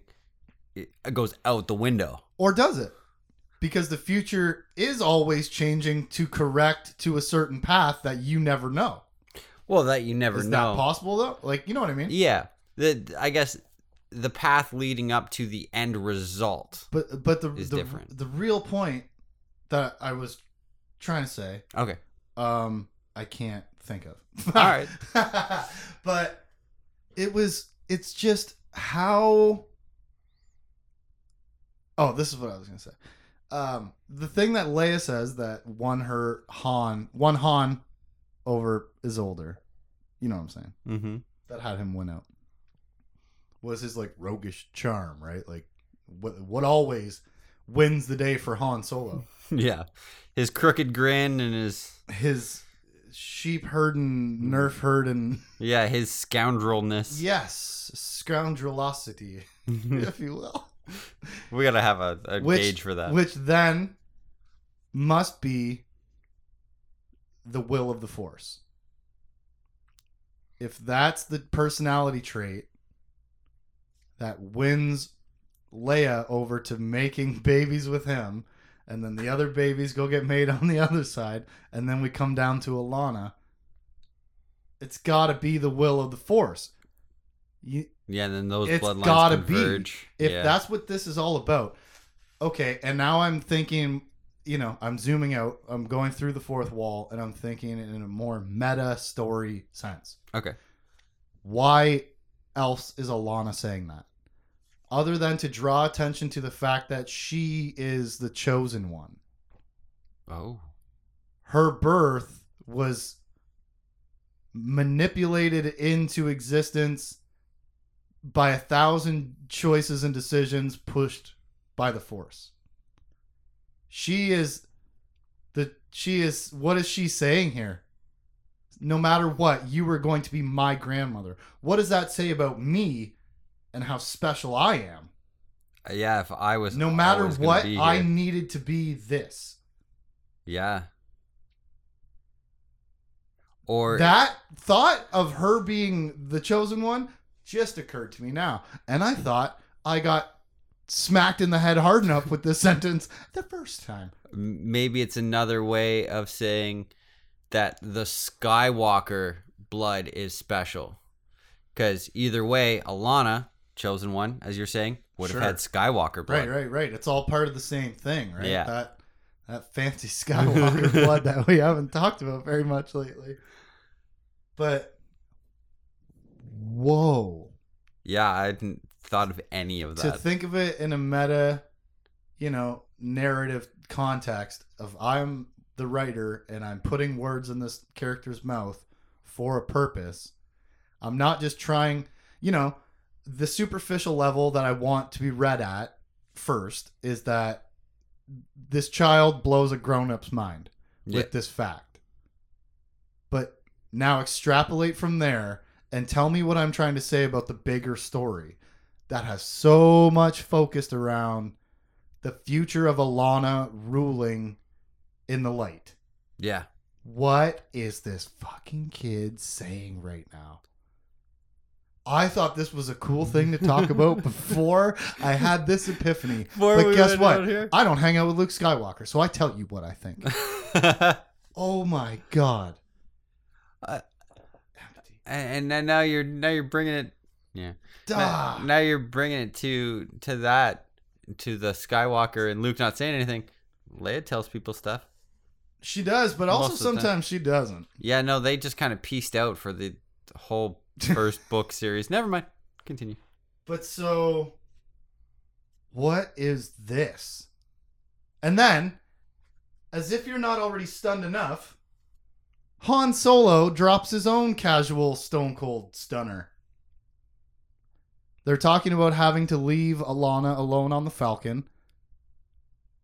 it goes out the window. Or does it? Because the future is always changing to correct to a certain path that you never know. Well, that you never Is know. Is that possible though? Like, you know what I mean? Yeah. The I guess the path leading up to the end result. But but the Is the, different. the real point that I was trying to say Okay. um I can't think of. All right. but it was it's just how Oh, this is what I was going to say. Um the thing that Leia says that won her Han, won Han over Isolder. You know what I'm saying? Mm-hmm. That had him win out. Was his like roguish charm, right? Like what what always wins the day for Han Solo. Yeah. His crooked grin and his His sheep herding, nerf herding yeah, his scoundrelness. Yes, scoundrelosity, if you will. We gotta have a, a Which, gauge for that. Which then must be the will of the Force. If that's the personality trait that wins Leia over to making babies with him, and then the other babies go get made on the other side, and then we come down to Allana, it's got to be the will of the Force. You, yeah, and then those It's bloodlines gotta be. converge. if yeah. that's what this is all about okay and now i'm thinking you know i'm zooming out i'm going through the fourth wall and i'm thinking in a more meta story sense okay. why else is allana saying that other than to draw attention to the fact that she is the chosen one Oh. her birth was manipulated into existence by a thousand choices and decisions pushed by the force. She is the she is. What is she saying here? No matter what, you were going to be my grandmother. What does that say about me and how special I am? Yeah, if I was No matter what, I needed to be this. yeah. Or that thought of her being the chosen one just occurred to me now. And I thought I got smacked in the head hard enough with this sentence the first time. maybe it's another way of saying that the Skywalker blood is special. Because either way, Allana, chosen one, as you're saying, would Sure. have had Skywalker blood. Right, right, right. It's all part of the same thing, right? Yeah. That that fancy Skywalker blood that we haven't talked about very much lately. But whoa. Yeah, I hadn't thought of any of that. To think of it in a meta, you know, narrative context of I'm the writer and I'm putting words in this character's mouth for a purpose. I'm not just trying, you know, the superficial level that I want to be read at first is that this child blows a grown-up's mind Yeah. with this fact. But now extrapolate from there and tell me what I'm trying to say about the bigger story that has so much focused around the future of Allana ruling in the light. yeah. What is this fucking kid saying right now? I thought this was a cool thing to talk about before I had this epiphany. Before but we guess what? I don't hang out with Luke Skywalker, so I tell you what I think. Oh my god. Empty. and then now you're now you're bringing it yeah. now, now you're bringing it to to that to the skywalker and luke not saying anything. Leia tells people stuff. She does, but also Most of sometimes she doesn't. yeah no they just kind of pieced out for the whole first book series. Never mind. Continue. But so, what is this? And then, as if you're not already stunned enough, Han Solo drops his own casual Stone Cold stunner. They're talking about having to leave Allana alone on the Falcon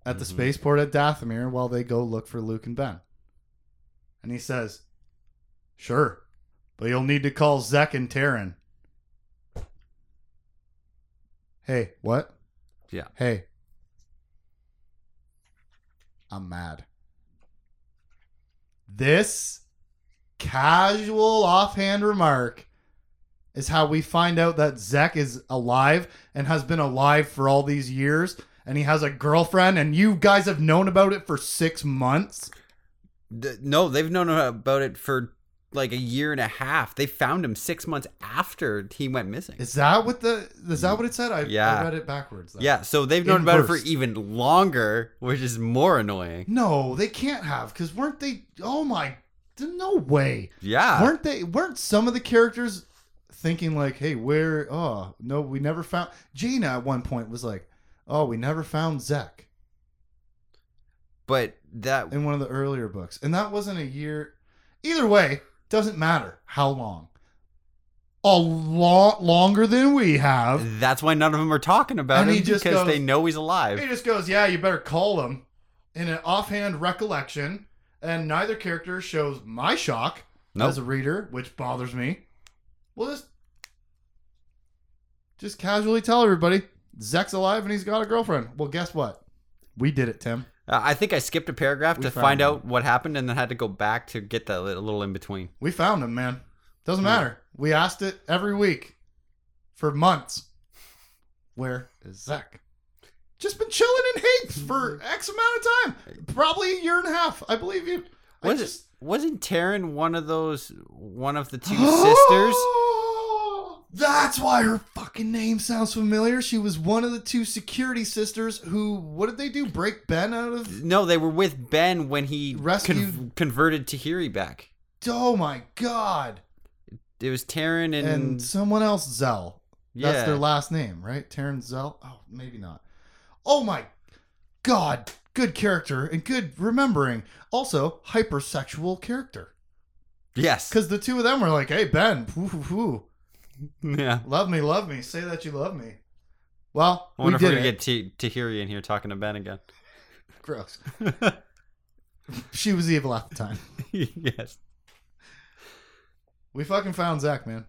at the Mhm. spaceport at Dathomir while they go look for Luke and Ben. And he says, Sure, but you'll need to call Zek and Taryn. Hey, what? Yeah. Hey. I'm mad. This casual offhand remark is how we find out that Zek is alive and has been alive for all these years and he has a girlfriend and you guys have known about it for 6 months. D- no they've known about it for like a year and a half they found him six months after he went missing Is that what the is that what it said? I, Yeah. I read it backwards. then. yeah so they've known about it for even longer which is more annoying No, they can't have because weren't they? Oh my, no way. yeah weren't they? Weren't some of the characters thinking like, "Hey, where? Oh no, we never found." Jaina at one point was like, "Oh, we never found Zek." but that in one of the earlier books, and that wasn't a year. Either way, doesn't matter how long. A lot longer than we have. That's why none of them are talking about And him because goes- they know he's alive. He just goes, "Yeah, you better call him." In an offhand recollection, and neither character shows my shock Nope. as a reader, which bothers me. Well, just just casually tell everybody Zek's alive and he's got a girlfriend. Well, guess what? We did it, Tim. Uh, I think I skipped a paragraph We to find him. out what happened and then had to go back to get that li- little in between. We found him, man. Doesn't Hmm. matter. We asked it every week for months. Where is Zek? Just been chilling in Higgs for X amount of time. Probably a year and a half. I believe you. I Was just- it wasn't Taryn one of those one of the two sisters? That's why her fucking name sounds familiar. She was one of the two security sisters who, what did they do? Break Ben out of? No, they were with Ben when he Rescued- con- converted Tahiri back. Oh my god! It was Taryn and, And someone else, Zel. Yeah. That's their last name, right? Taryn Zel? Oh, maybe not. Oh my god. Good character and good remembering. Also, hypersexual character. yes. Because the two of them were like, hey, Ben, whoo, whoo, whoo. yeah. love me, love me. Say that you love me. Well, I we wonder if we're gonna it. get T- Tahiri in here talking to Ben again. Gross. she was evil at the time. yes. We fucking found Zek, man.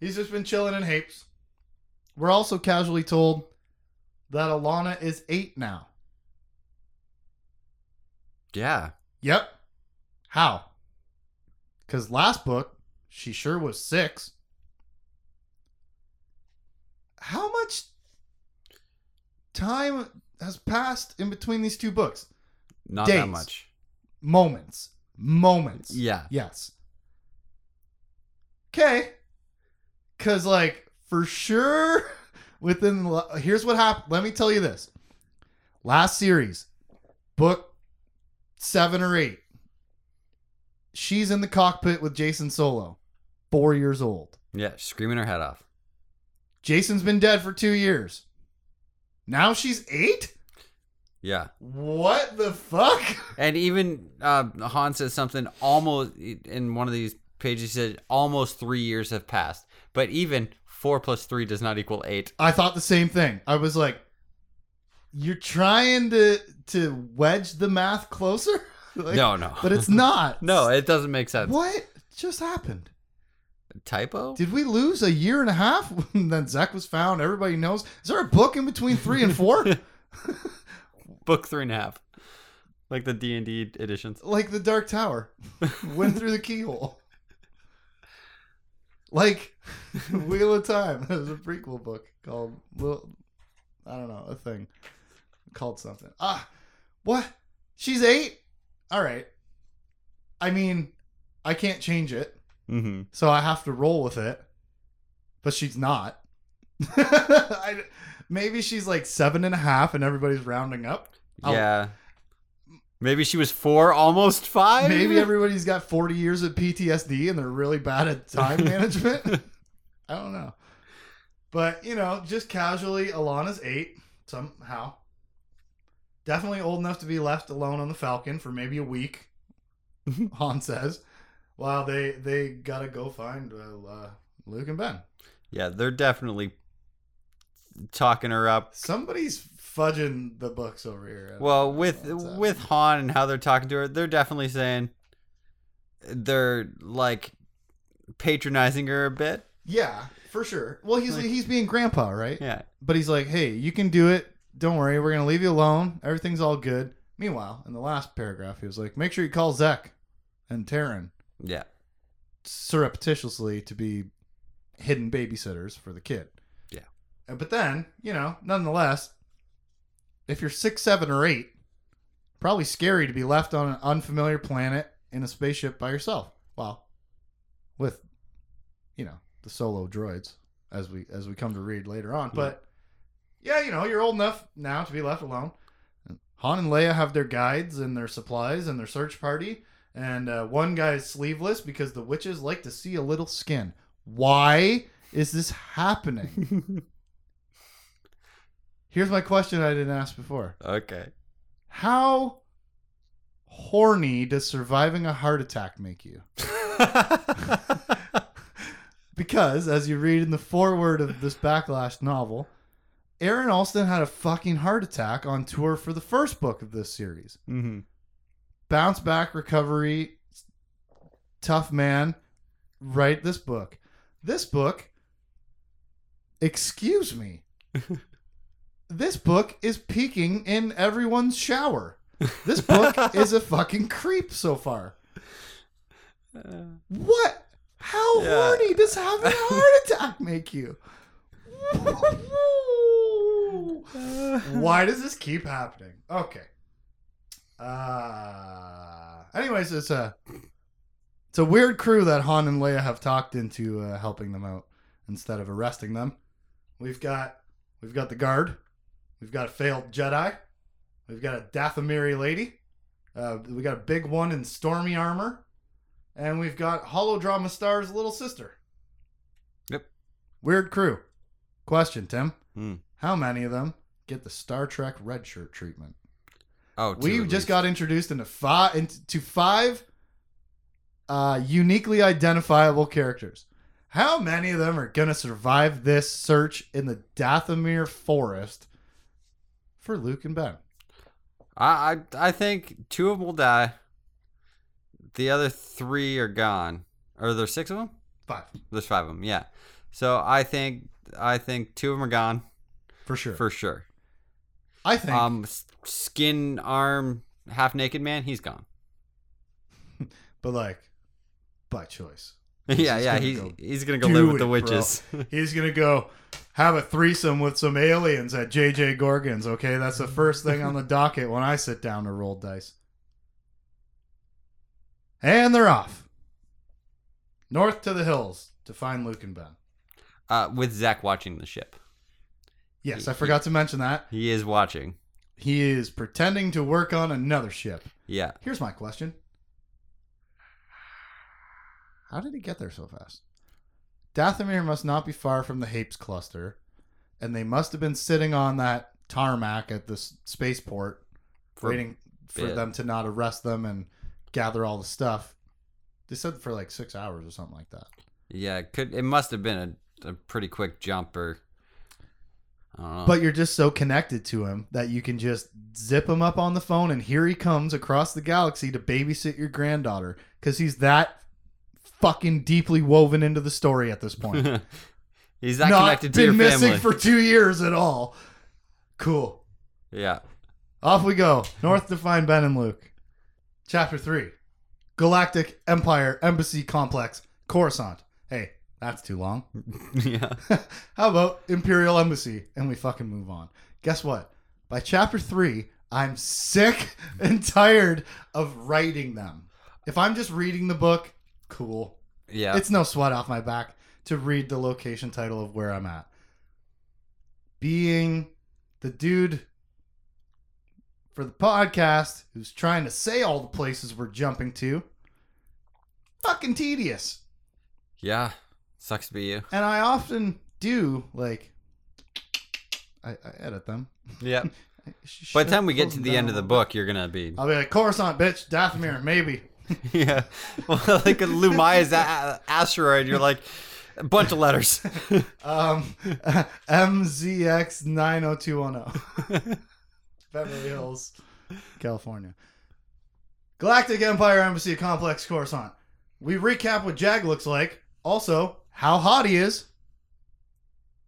He's just been chilling in Hapes. We're also casually told that Allana is eight now. Yeah. Yep. How? Because last book, she sure was six. How much time has passed in between these two books? Not Days. that much. Moments. Moments. Yeah. Yes. Okay. Cause like for sure within here's what happened. Let me tell you this. Last series, book seven or eight. She's in the cockpit with Jacen Solo, four years old. Yeah. Screaming her head off. Jacen's been dead for two years. Now she's eight? Yeah. What the fuck? And even uh, Han says something almost in one of these pages. He said almost three years have passed, but even four plus three does not equal eight. I thought the same thing. I was like, "You're trying to to wedge the math closer." Like, no, no, but it's not. no, it doesn't make sense. What just happened? Typo? Did we lose a year and a half when then Zek was found? Everybody knows. Is there a book in between three and four? Book three and a half, like the D and D editions. like the Dark Tower went through the keyhole. Like Wheel of Time. There's a prequel book called Will I don't know, a thing. Called something. Ah what? She's eight? Alright. I mean, I can't change it, Mm-hmm. so I have to roll with it. But she's not. I, maybe she's like seven and a half and everybody's rounding up. I'll- Yeah. Maybe she was four, almost five. Maybe everybody's got 40 years of PTSD and they're really bad at time management. I don't know. But, you know, just casually, Allana's eight somehow. Definitely old enough to be left alone on the Falcon for maybe a week, Han says, while they, they got to go find uh, uh, Luke and Ben. Yeah, they're definitely talking her up. Somebody's fudging the books over here. Well, with with Han and how they're talking to her, they're definitely saying they're like patronizing her a bit. Yeah, for sure. Well, he's Like- he's being grandpa, right? Yeah. But he's like, hey, you can do it. Don't worry. We're going to leave you alone. Everything's all good. Meanwhile, in the last paragraph, he was like, make sure you call Zek and Taryn Yeah. surreptitiously to be hidden babysitters for the kid. Yeah. But then, you know, nonetheless, if you're six, seven, or eight, probably scary to be left on an unfamiliar planet in a spaceship by yourself. Well, with, you know, the solo droids as we as we come to read later on. But yeah, you know, you're old enough now to be left alone. Han and Leia have their guides and their supplies and their search party. And uh, one guy is sleeveless because the witches like to see a little skin. Why is this happening? Here's my question I didn't ask before. Okay. How horny does surviving a heart attack make you? Because, as you read in the foreword of this Backlash novel, Aaron Allston had a fucking heart attack on tour for the first book of this series. hmm Bounce back, recovery, tough man. Write this book. This book, excuse me, this book is peeking in everyone's shower. This book is a fucking creep so far. What? How Yeah. horny does having a heart attack make you? Why does this keep happening? Okay. Uh anyways, it's a it's a weird crew that Han and Leia have talked into uh, helping them out instead of arresting them. We've got we've got the guard. We've got a failed Jedi. We've got a Dathomiri lady. Uh, we got a big one in stormy armor, and we've got Holodrama Star's little sister. Yep. Weird crew. Question, Tim. Hmm. How many of them get the Star Trek red shirt treatment? Oh, two we just least. got introduced into five into five uh, uniquely identifiable characters. How many of them are gonna survive this search in the Dathomir forest for Luke and Ben? I, I I think two of them will die. The other three are gone. Are there six of them? Five There's five of them. Yeah. So I think I think two of them are gone for sure. for sure. I think. Um, skin arm, half naked man. He's gone. but like, by choice. Yeah, just yeah. gonna He's go he's gonna go live with it, the bro. witches. He's gonna go have a threesome with some aliens at JJ Gorgon's. Okay, that's the first thing on the docket when I sit down to roll dice. And they're off north to the hills to find Luke and Ben. uh, with Zek watching the ship. Yes, I forgot to mention that He is watching. he is pretending to work on another ship. Yeah. Here's my question: How did he get there so fast? Dathomir must not be far from the Hapes cluster, and they must have been sitting on that tarmac at the s- spaceport, For- waiting for them to not arrest them and gather all the stuff. They said for like six hours or something like that. Yeah. It could it must have been a, a pretty quick jump or. I don't know. But you're just so connected to him that you can just zip him up on the phone, and here he comes across the galaxy to babysit your granddaughter because he's that fucking deeply woven into the story at this point. he's not, Not connected to been your missing family. for two years at all. Cool. yeah. Off we go. North to find Ben and Luke. Chapter three: Galactic Empire Embassy Complex, Coruscant. Hey, that's too long. yeah. How about Imperial Embassy? And we fucking move on. Guess what? By chapter three, I'm sick and tired of writing them. If I'm just reading the book, cool. Yeah. It's no sweat off my back to read the location title of where I'm at. Being the dude for the podcast who's trying to say all the places we're jumping to, fucking tedious. yeah. Sucks to be you. And I often do like I, I edit them. Yeah. By the time we get to the end of the book, you're gonna be. I'll be like Coruscant, bitch, Dathomir, maybe. yeah. Well, like a Lumiya's a- asteroid, you're like a bunch of letters. Um, MZX nine zero two one zero, Beverly Hills, California. Galactic Empire Embassy Complex, Coruscant. We recap what Jag looks like. Also, how hot he is.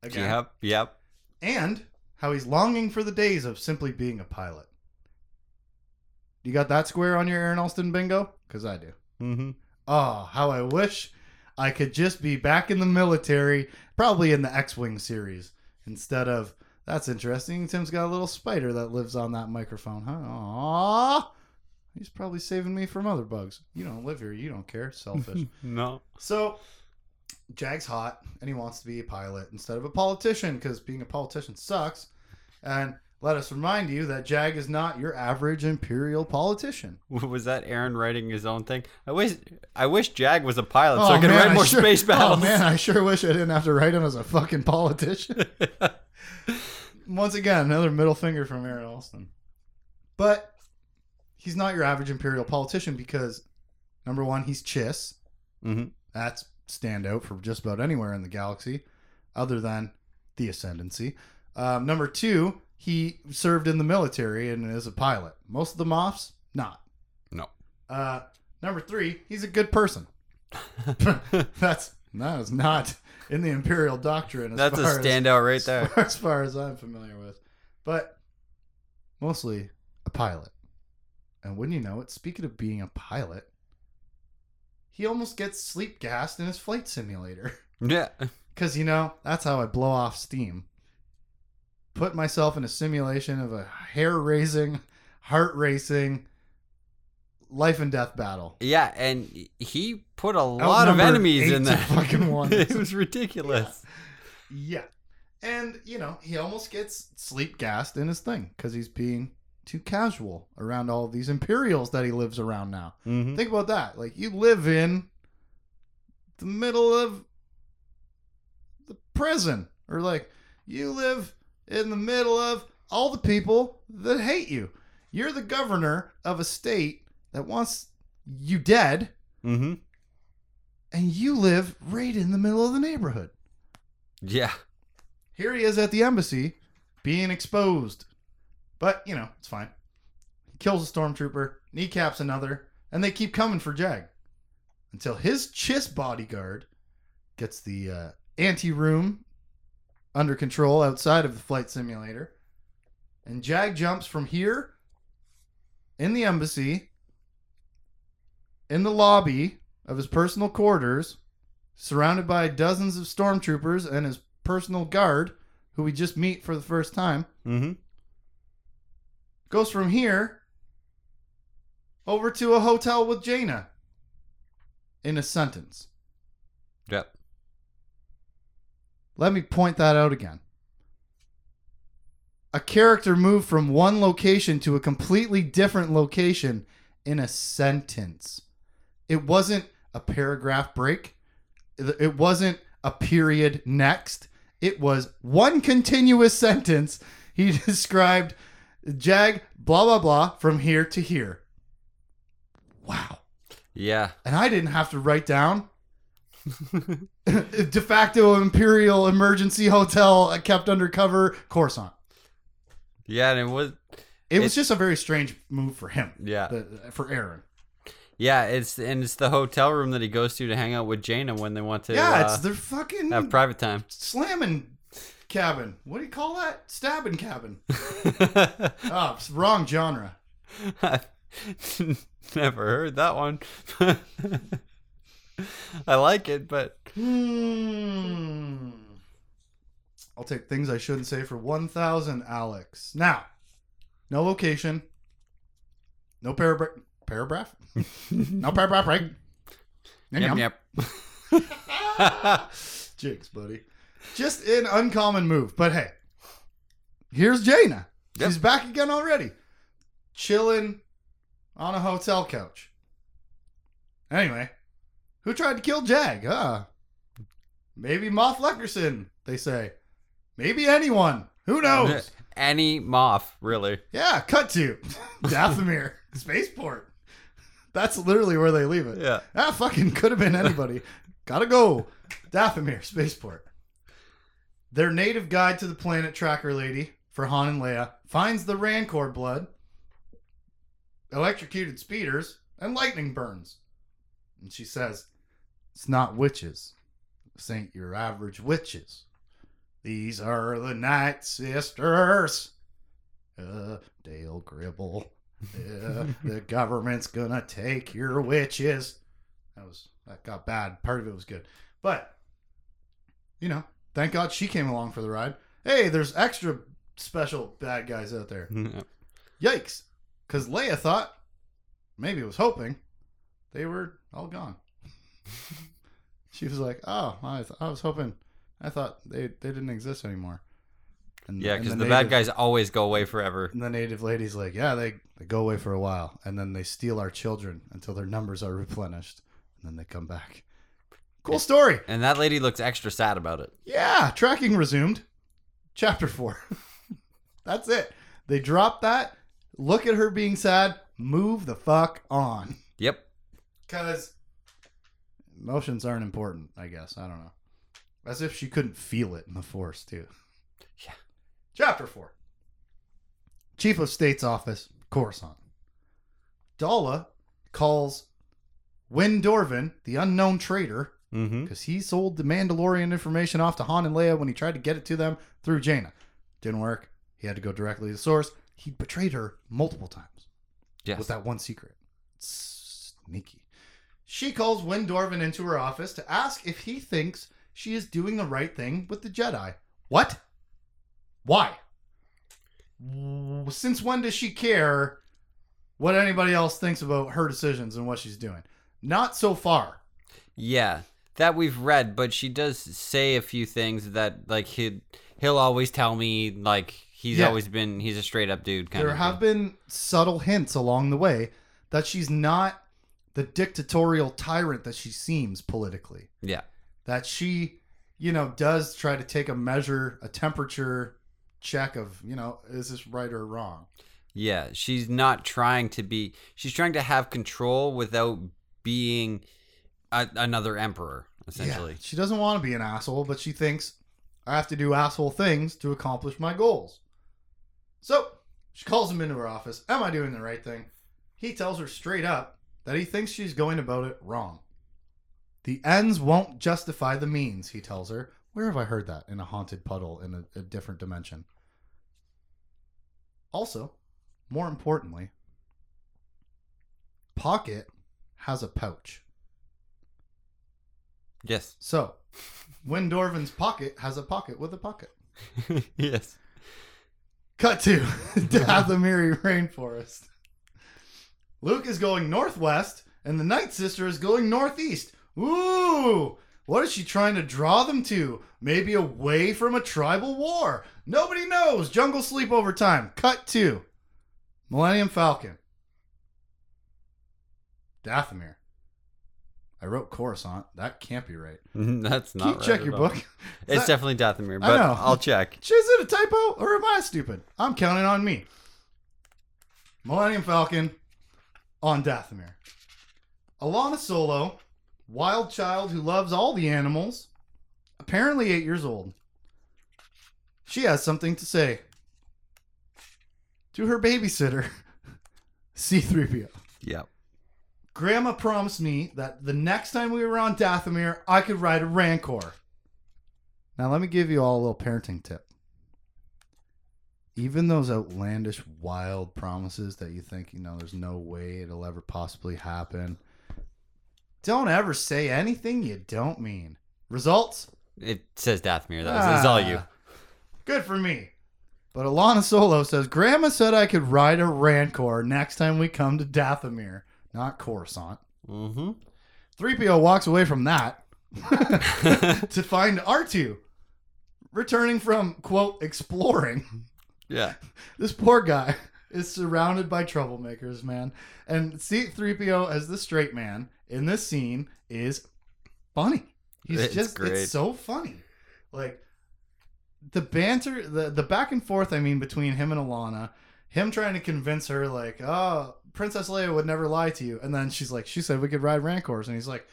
Again. yep. Yep. And how he's longing for the days of simply being a pilot. You got that square on your Aaron Allston bingo? Because I do. Mm-hmm. Oh, how I wish I could just be back in the military, probably in the X Wing series, instead of. That's interesting. Tim's got a little spider that lives on that microphone, huh? Aww. He's probably saving me from other bugs. You don't live here. You don't care. Selfish. No. so, Jag's hot, and he wants to be a pilot instead of a politician because being a politician sucks. And let us remind you that Jag is not your average imperial politician. Was that Aaron writing his own thing? I wish I wish Jag was a pilot so I could Oh, man, write more sure- space battles. Oh man, I sure wish I didn't have to write him as a fucking politician. Once again, another middle finger from Aaron Allston. But he's not your average imperial politician because number one, he's Chiss. hmm That's standout for just about anywhere in the galaxy, other than the Ascendancy. Um, number two, he served in the military and is a pilot. Most of the Moffs, not. No. Uh, number three, he's a good person. That's that is not in the imperial doctrine. As That's a far as- standout right as there. far, as far as I'm familiar with, but mostly a pilot. And wouldn't you know it? Speaking of being a pilot, he almost gets sleep gassed in his flight simulator. Yeah. Because, you know, that's how I blow off steam. Put myself in a simulation of a hair raising, heart racing, life and death battle. Yeah, and he put a lot of enemies in that. fucking one. it was ridiculous. Yeah. And, you know, he almost gets sleep gassed in his thing because he's being too casual around all these Imperials that he lives around now. Mm-hmm. Think about that. Like, you live in the middle of the prison, or like, you live in the middle of all the people that hate you. You're the governor of a state that wants you dead, Mm-hmm. and you live right in the middle of the neighborhood. Yeah. Here he is at the embassy being exposed. But, you know, it's fine. He kills a stormtrooper, kneecaps another, and they keep coming for Jag until his Chiss bodyguard gets the uh, ante room under control outside of the flight simulator, and Jag jumps from here in the embassy in the lobby of his personal quarters, surrounded by dozens of stormtroopers and his personal guard, who we just meet for the first time Mm-hmm. goes from here over to a hotel with Jaina in a sentence. Yep. Let me point that out again. A character moved from one location to a completely different location in a sentence. It wasn't a paragraph break. It wasn't a period next. It was one continuous sentence. He described Jag, blah, blah, blah, from here to here. Wow. Yeah. And I didn't have to write down de facto imperial emergency hotel kept undercover Coruscant. Yeah, and it was It was just a very strange move for him, yeah. the, for Aaron. Yeah, it's and it's the hotel room that he goes to to hang out with Jaina when they want to yeah, uh, it's their fucking have private time. slamming cabin. What do you call that? Stabbing cabin. Oh, wrong genre. Never heard that one. I like it, but Hmm. I'll take things I shouldn't say for 1,000, Alex. Now, no location, no paragraph. Paragraph? no paragraph, right? Yum, yep, yum. yep. Jigs, buddy. Just an uncommon move. But hey, here's Jaina. Yep. She's back again already. Chilling on a hotel couch. Anyway, who tried to kill Jag? Ah, maybe Moff Lecersen, they say. Maybe anyone. Who knows? Any moth, really. Yeah, cut to Dathomir, Spaceport. That's literally where they leave it. Yeah. Ah, fucking could have been anybody. Gotta go. Dathomir, Spaceport. Their native guide to the planet tracker lady for Han and Leia finds the Rancor blood, electrocuted speeders, and lightning burns. And she says, It's not witches. This ain't your average witches. These are the Night Sisters. Uh, Dale Gribble. Yeah, the government's gonna take your witches. That was that got bad. Part of it was good, but you know, thank God she came along for the ride. Hey, there's extra special bad guys out there. Yikes! Because Leia thought, maybe was hoping, they were all gone. she was like, "Oh, I, th- I was hoping, I thought they they didn't exist anymore." And, Yeah, because the, bad native- guys always go away forever. and the native lady's like, yeah, they, they go away for a while, and then they steal our children until their numbers are replenished, and then they come back. Cool story. And that lady looks extra sad about it. Yeah, tracking resumed. Chapter four. That's it. They drop that. Look at her being sad. Move the fuck on. Yep. Because emotions aren't important, I guess. I don't know. As if she couldn't feel it in the force, too. Yeah. Chapter 4 Chief of State's Office, Coruscant. Daala calls Wynn Dorvan, the unknown traitor, Mm-hmm. because he sold the Mandalorian information off to Han and Leia when he tried to get it to them through Jaina. Didn't work. He had to go directly to the source. He betrayed her multiple times Yes. with that one secret. Sneaky. She calls Wynn Dorvan into her office to ask if he thinks she is doing the right thing with the Jedi. What? Why? Since when does she care what anybody else thinks about her decisions and what she's doing? Not so far. Yeah, that we've read, but she does say a few things that like he he'll always tell me like he's Yeah. always been he's a straight up dude kind there of. have thing. been subtle hints along the way that she's not the dictatorial tyrant that she seems politically. yeah, That she, you know, does try to take a measure, a temperature check of, you know, is this right or wrong? yeah. She's not trying to be. She's trying to have control without being a, another emperor. Essentially. Yeah, she doesn't want to be an asshole, but she thinks I have to do asshole things to accomplish my goals. So She calls him into her office. Am I doing the right thing? He tells her straight up that he thinks she's going about it wrong. The ends won't justify the means, he tells her. Where have I heard that? In a haunted puddle in a, a different dimension. Also, more importantly, Pocket has a pouch. Yes. So, Wynn Dorvan's pocket has a pocket with a pocket. yes. Cut to Dathomiri Rainforest. Luke is going northwest, and the Night Sister is going northeast. Ooh! What is she trying to draw them to? Maybe away from a tribal war. Nobody knows. Jungle sleepover time. Cut to Millennium Falcon. Dathomir. I wrote Coruscant. That can't be right. That's Can not you right check your all. book? It's that- definitely Dathomir, I but know. I'll check. Is it a typo or am I stupid? I'm counting on me. Millennium Falcon on Dathomir. Allana Solo, wild child who loves all the animals, apparently eight years old. She has something to say to her babysitter, C3PO. Yep. Grandma promised me that the next time we were on Dathomir, I could ride a Rancor. Now, let me give you all a little parenting tip. Even those outlandish, wild promises that you think, you know, there's no way it'll ever possibly happen, don't ever say anything you don't mean. Results? It says Dathomir. That was all you. Ah, Good for me. But Allana Solo says, Grandma said I could ride a Rancor next time we come to Dathomir, not Coruscant. Mm-hmm. 3PO walks away from that to find R2 returning from, quote, exploring. Yeah. This poor guy is surrounded by troublemakers, man. And C3PO as the straight man in this scene is funny. He's It's just great. it's so funny. Like the banter, the the back and forth I mean between him and Allana, him trying to convince her like, "Oh, Princess Leia would never lie to you." And then she's like, "She said we could ride Rancors." And he's like,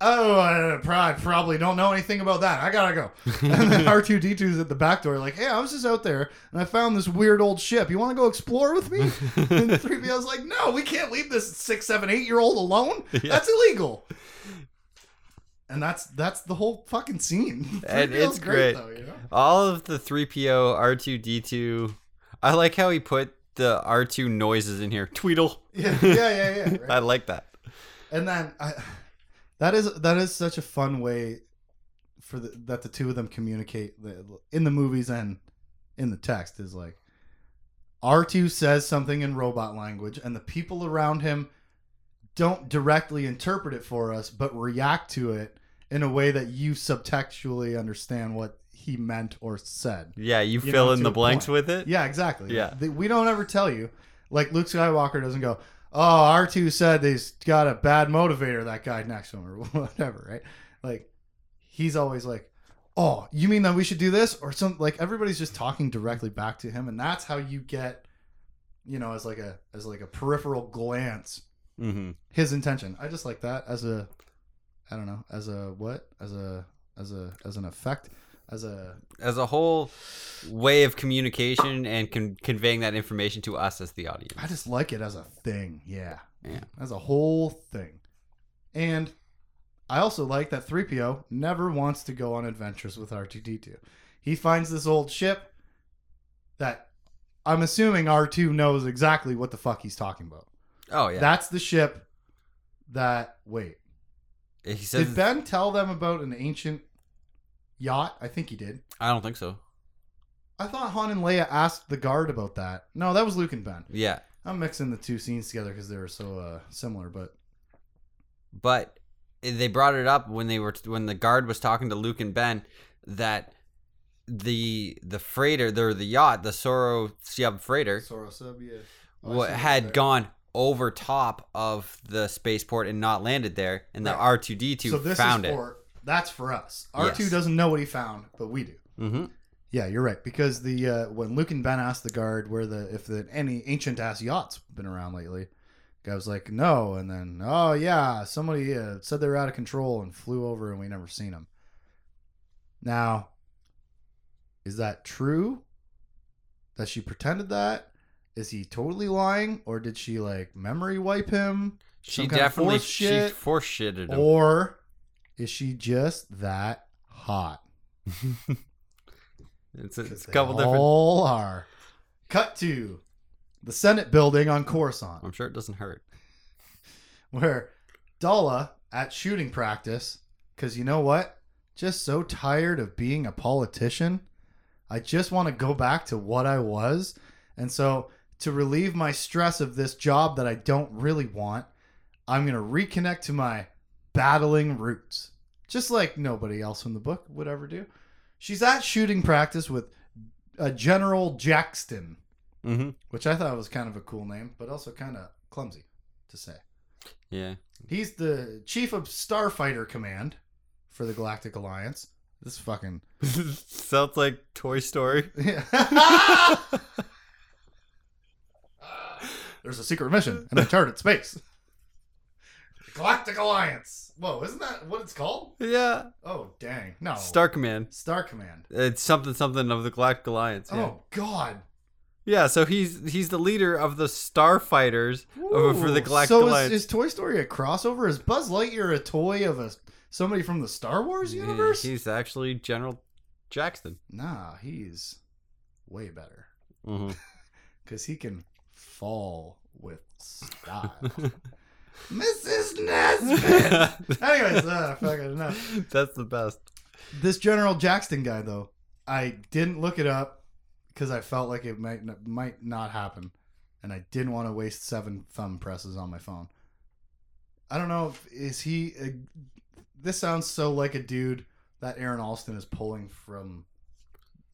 "Oh, I probably don't know anything about that. I got to go." and then R2D2's at the back door like, "Hey, I was just out there and I found this weird old ship. You want to go explore with me?" and 3PO's like, "No, we can't leave this six, seven, eight year old alone. Yeah. That's illegal." And that's that's the whole fucking scene. And 3PO 's it's great. though, you know? All of the 3PO, R2D2. I like how he put the R2 noises in here. Tweedle. Yeah, yeah, yeah, yeah. I like that. And then I, that is that is such a fun way for the, that the two of them communicate in the movies and in the text is like R2 says something in robot language and the people around him don't directly interpret it for us but react to it in a way that you subtextually understand what he meant or said. Yeah, you, You fill know, in the blanks point. with it. Yeah, exactly. Yeah. We don't ever tell you. Like Luke Skywalker doesn't go, "Oh, R2 said he's got a bad motivator that guy next to him or whatever," right? Like he's always like, "Oh, you mean that we should do this?" or some like everybody's just talking directly back to him and that's how you get you know, as like a as like a peripheral glance Mm-hmm. his intention. I just like that as a I don't know, as a what? As a as a as an effect, as a As a whole way of communication and con- conveying that information to us as the audience. I just like it as a thing. Yeah. Yeah. As a whole thing. And I also like that 3PO never wants to go on adventures with R2D2. He finds this old ship that I'm assuming R2 knows exactly what the fuck he's talking about. Oh yeah. That's the ship that wait. he says Did Ben tell them about an ancient yacht? I think he did. I don't think so. I thought Han and Leia asked the guard about that. No, that was Luke and Ben. Yeah. I'm mixing the two scenes together because they were so uh, similar, but but they brought it up when they were when the guard was talking to Luke and Ben that the the freighter the the yacht the Soro Siab freighter SoroSuub, yeah. Oh, had gone over top of the spaceport and not landed there and the R2D2 found is it. for that's for us. R two Yes. doesn't know what he found, but we do. hmm Yeah, you're right. Because the uh, when Luke and Ben asked the guard where the if the any ancient ass yachts been around lately, guy was like no, and then oh yeah, somebody uh, said they were out of control and flew over and we never seen them. Now, is that true? That she pretended that? is he totally lying, or did she like memory wipe him, She Some kind of definitely force she shit? force shitted him. or is she just that hot? it's a, it's a couple different. all are. Cut to the Senate building on Coruscant. I'm sure it doesn't hurt. where Daala at shooting practice, because you know what? Just so tired of being a politician. I just want to go back to what I was. And so, to relieve my stress of this job that I don't really want, I'm going to reconnect to my battling roots. Just like nobody else in the book would ever do. She's at shooting practice with uh, General Jaxton, Mm-hmm. which I thought was kind of a cool name, but also kind of clumsy to say. Yeah. He's the chief of Starfighter Command for the Galactic Alliance. This fucking Sounds like Toy Story. Yeah. There's a secret mission in uncharted space. Galactic Alliance. Whoa, isn't that what it's called? Yeah. Oh dang, no. Star Command. Star Command. It's something something of the Galactic Alliance. Yeah. Oh god. Yeah, so he's he's the leader of the Starfighters for the Galactic so Alliance. is, is Toy Story a crossover? Is Buzz Lightyear a toy of a somebody from the Star Wars universe? He's actually General Jaxton. Nah, he's way better. Mm-hmm. because he can fall with style. Mrs. Nesbitt. Anyways, uh, fucking enough. That's the best. This General Jaxton guy, though, I didn't look it up because I felt like it might not, might not happen, and I didn't want to waste seven thumb presses on my phone. I don't know. If, is he? A, this sounds so like a dude that Aaron Allston is pulling from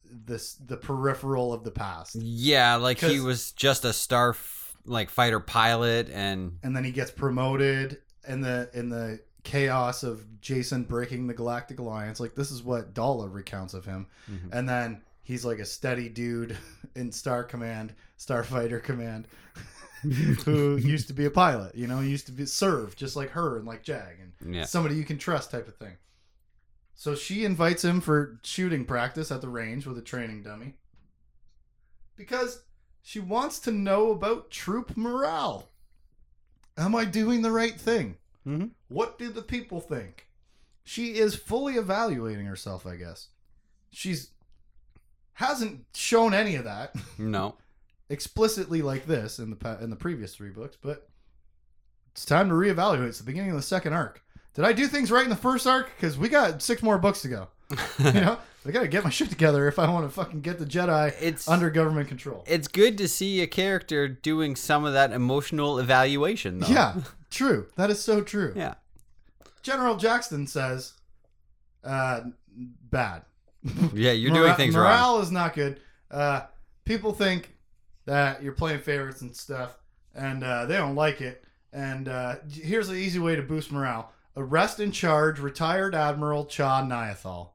this the peripheral of the past. Yeah, like he was just a star f- like fighter pilot and and then he gets promoted in the in the chaos of Jacen breaking the Galactic Alliance. Like this is what Daala recounts of him, Mhm. and then he's like a steady dude in Star Command, Starfighter Command, who used to be a pilot. You know, he used to be serve just like her and like Jag and yeah. somebody you can trust type of thing. So she invites him for shooting practice at the range with a training dummy because she wants to know about troop morale. Am I doing the right thing? Mhm. What do the people think? She is fully evaluating herself, I guess. She's hasn't shown any of that No. explicitly like this in the pa- in the previous three books, but it's time to reevaluate. It's the beginning of the second arc. Did I do things right in the first arc? Because we got six more books to go. You know, I gotta get my shit together if I want to fucking get the Jedi it's under government control. it's good to see a character doing some of that emotional evaluation though. Yeah, true. That is so true. Yeah. General Jaxton says, uh, bad. Yeah, you're Mora- doing things morale wrong. Morale is not good. Uh, people think that you're playing favorites and stuff, and uh, they don't like it. And uh, here's the easy way to boost morale: arrest in charge retired Admiral Cha Niathal.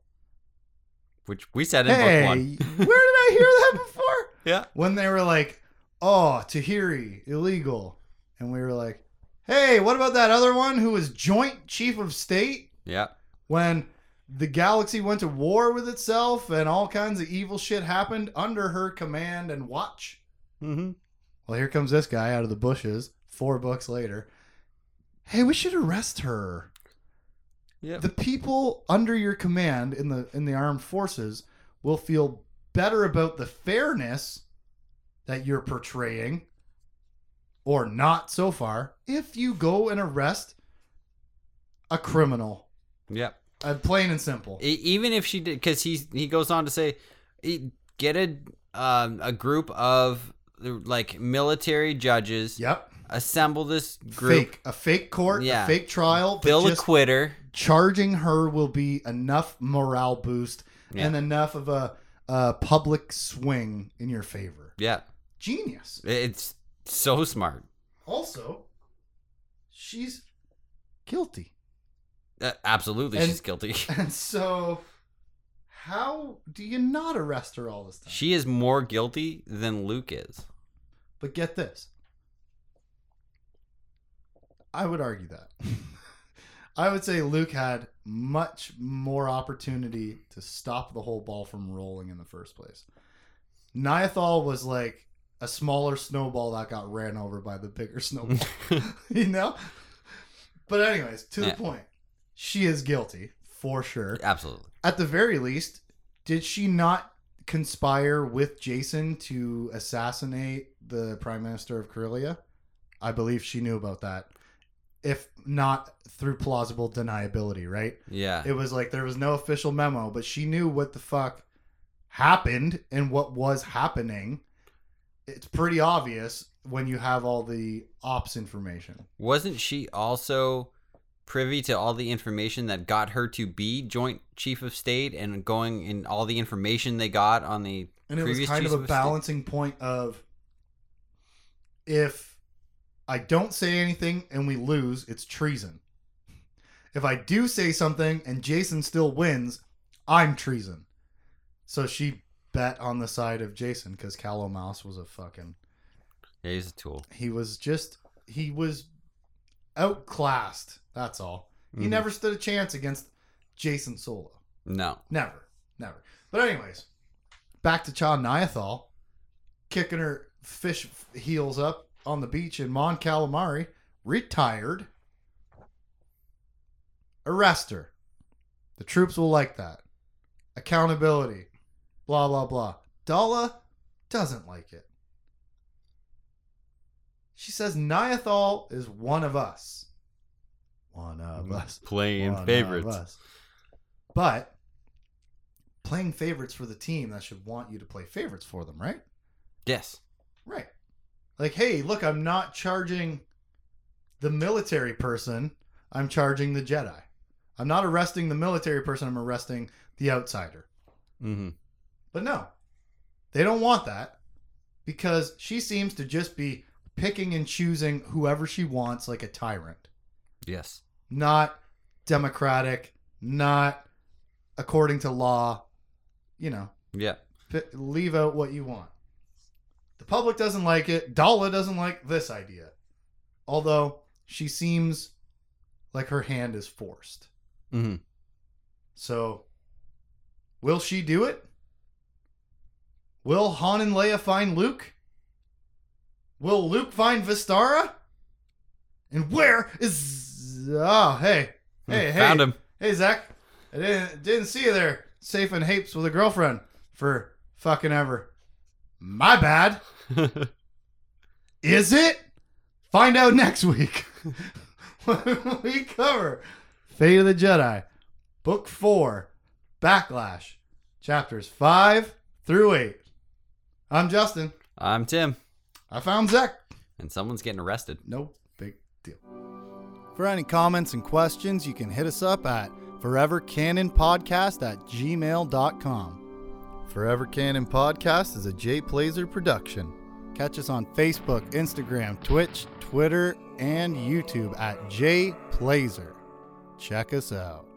Which we said in Hey, book one. where did I hear that before? Yeah. When they were like, "Oh, Tahiri illegal," and we were like, "Hey, what about that other one who was Joint Chief of State?" Yeah. when the galaxy went to war with itself and all kinds of evil shit happened under her command and watch. Mm-hmm. Well, here comes this guy out of the bushes, four books later. Hey, we should arrest her. Yeah. The people under your command in the in the armed forces will feel better about the fairness that you're portraying or not so far if you go and arrest a criminal. yeah. Uh, plain and simple. Even if she did because he's he goes on to say e- get a um, a group of like military judges Yep. assemble this group Fake. A fake court, Yeah. a fake trial. Bill a quitter charging her will be enough morale boost Yeah. and enough of a, a public swing in your favor. yeah Genius. it's so smart Also, she's guilty. Uh, absolutely And- she's guilty And so, how do you not arrest her all this time? she is more guilty than luke is But get this. I would argue that. I would say Luke had much more opportunity to stop the whole ball from rolling in the first place. Niathal was like a smaller snowball that got ran over by the bigger snowball. you know? But anyways, to Yeah. the point. She is guilty, for sure. Absolutely. At the very least, did she not conspire with Jacen to assassinate the Prime Minister of Corellia? I believe she knew about that. If not through plausible deniability, right? Yeah. It was like there was no official memo, but she knew what the fuck happened and what was happening. It's pretty obvious when you have all the ops information. Wasn't she also privy to all the information that got her to be joint chief of state and going in all the information they got on the And it was kind of a state? balancing point of if I don't say anything and we lose, it's treason. If I do say something and Jacen still wins, I'm treason. So she bet on the side of Jacen because Cal Omas was a fucking. Yeah, he's a tool. He was just. He was outclassed. That's all. He Mhm. never stood a chance against Jacen Solo. No. Never. Never. But anyways, back to Cha Niathal kicking her fish heels up on the beach in Mon Calamari, retired. Arrest her. The troops will like that. Accountability. Blah blah blah. Daala doesn't like it. She says Niathal is one of us. One of mm, us. Playing One favorites. us. But playing favorites for the team that should want you to play favorites for them, right? Yes. Right. Like, hey, look, I'm not charging the military person. I'm charging the Jedi. I'm not arresting the military person. I'm arresting the outsider. Mm-hmm. But no, they don't want that because she seems to just be picking and choosing whoever she wants like a tyrant. Yes. not democratic, not according to law. You know, Yeah. fi- leave out what you want. The public doesn't like it. Daala doesn't like this idea. Although she seems like her hand is forced. Mm-hmm. So, will she do it? Will Han and Leia find Luke? Will Luke find Vestara? And where is? Oh, hey, hey, hey! Found him. Hey, Zek. I didn't didn't see you there, safe in Hapes with a girlfriend for fucking ever. My bad. Is it? Find out next week when we cover Fate of the Jedi, Book 4, Backlash, chapters 5 through 8. I'm Justin. I'm Tim. I found Zek. And someone's getting arrested. No big deal. For any comments and questions, you can hit us up at forevercanonpodcast at gmail.com. Forever Canon Podcast is a Jay Plazer production. Catch us on Facebook, Instagram, Twitch, Twitter, and YouTube at Jay Plazer. Check us out.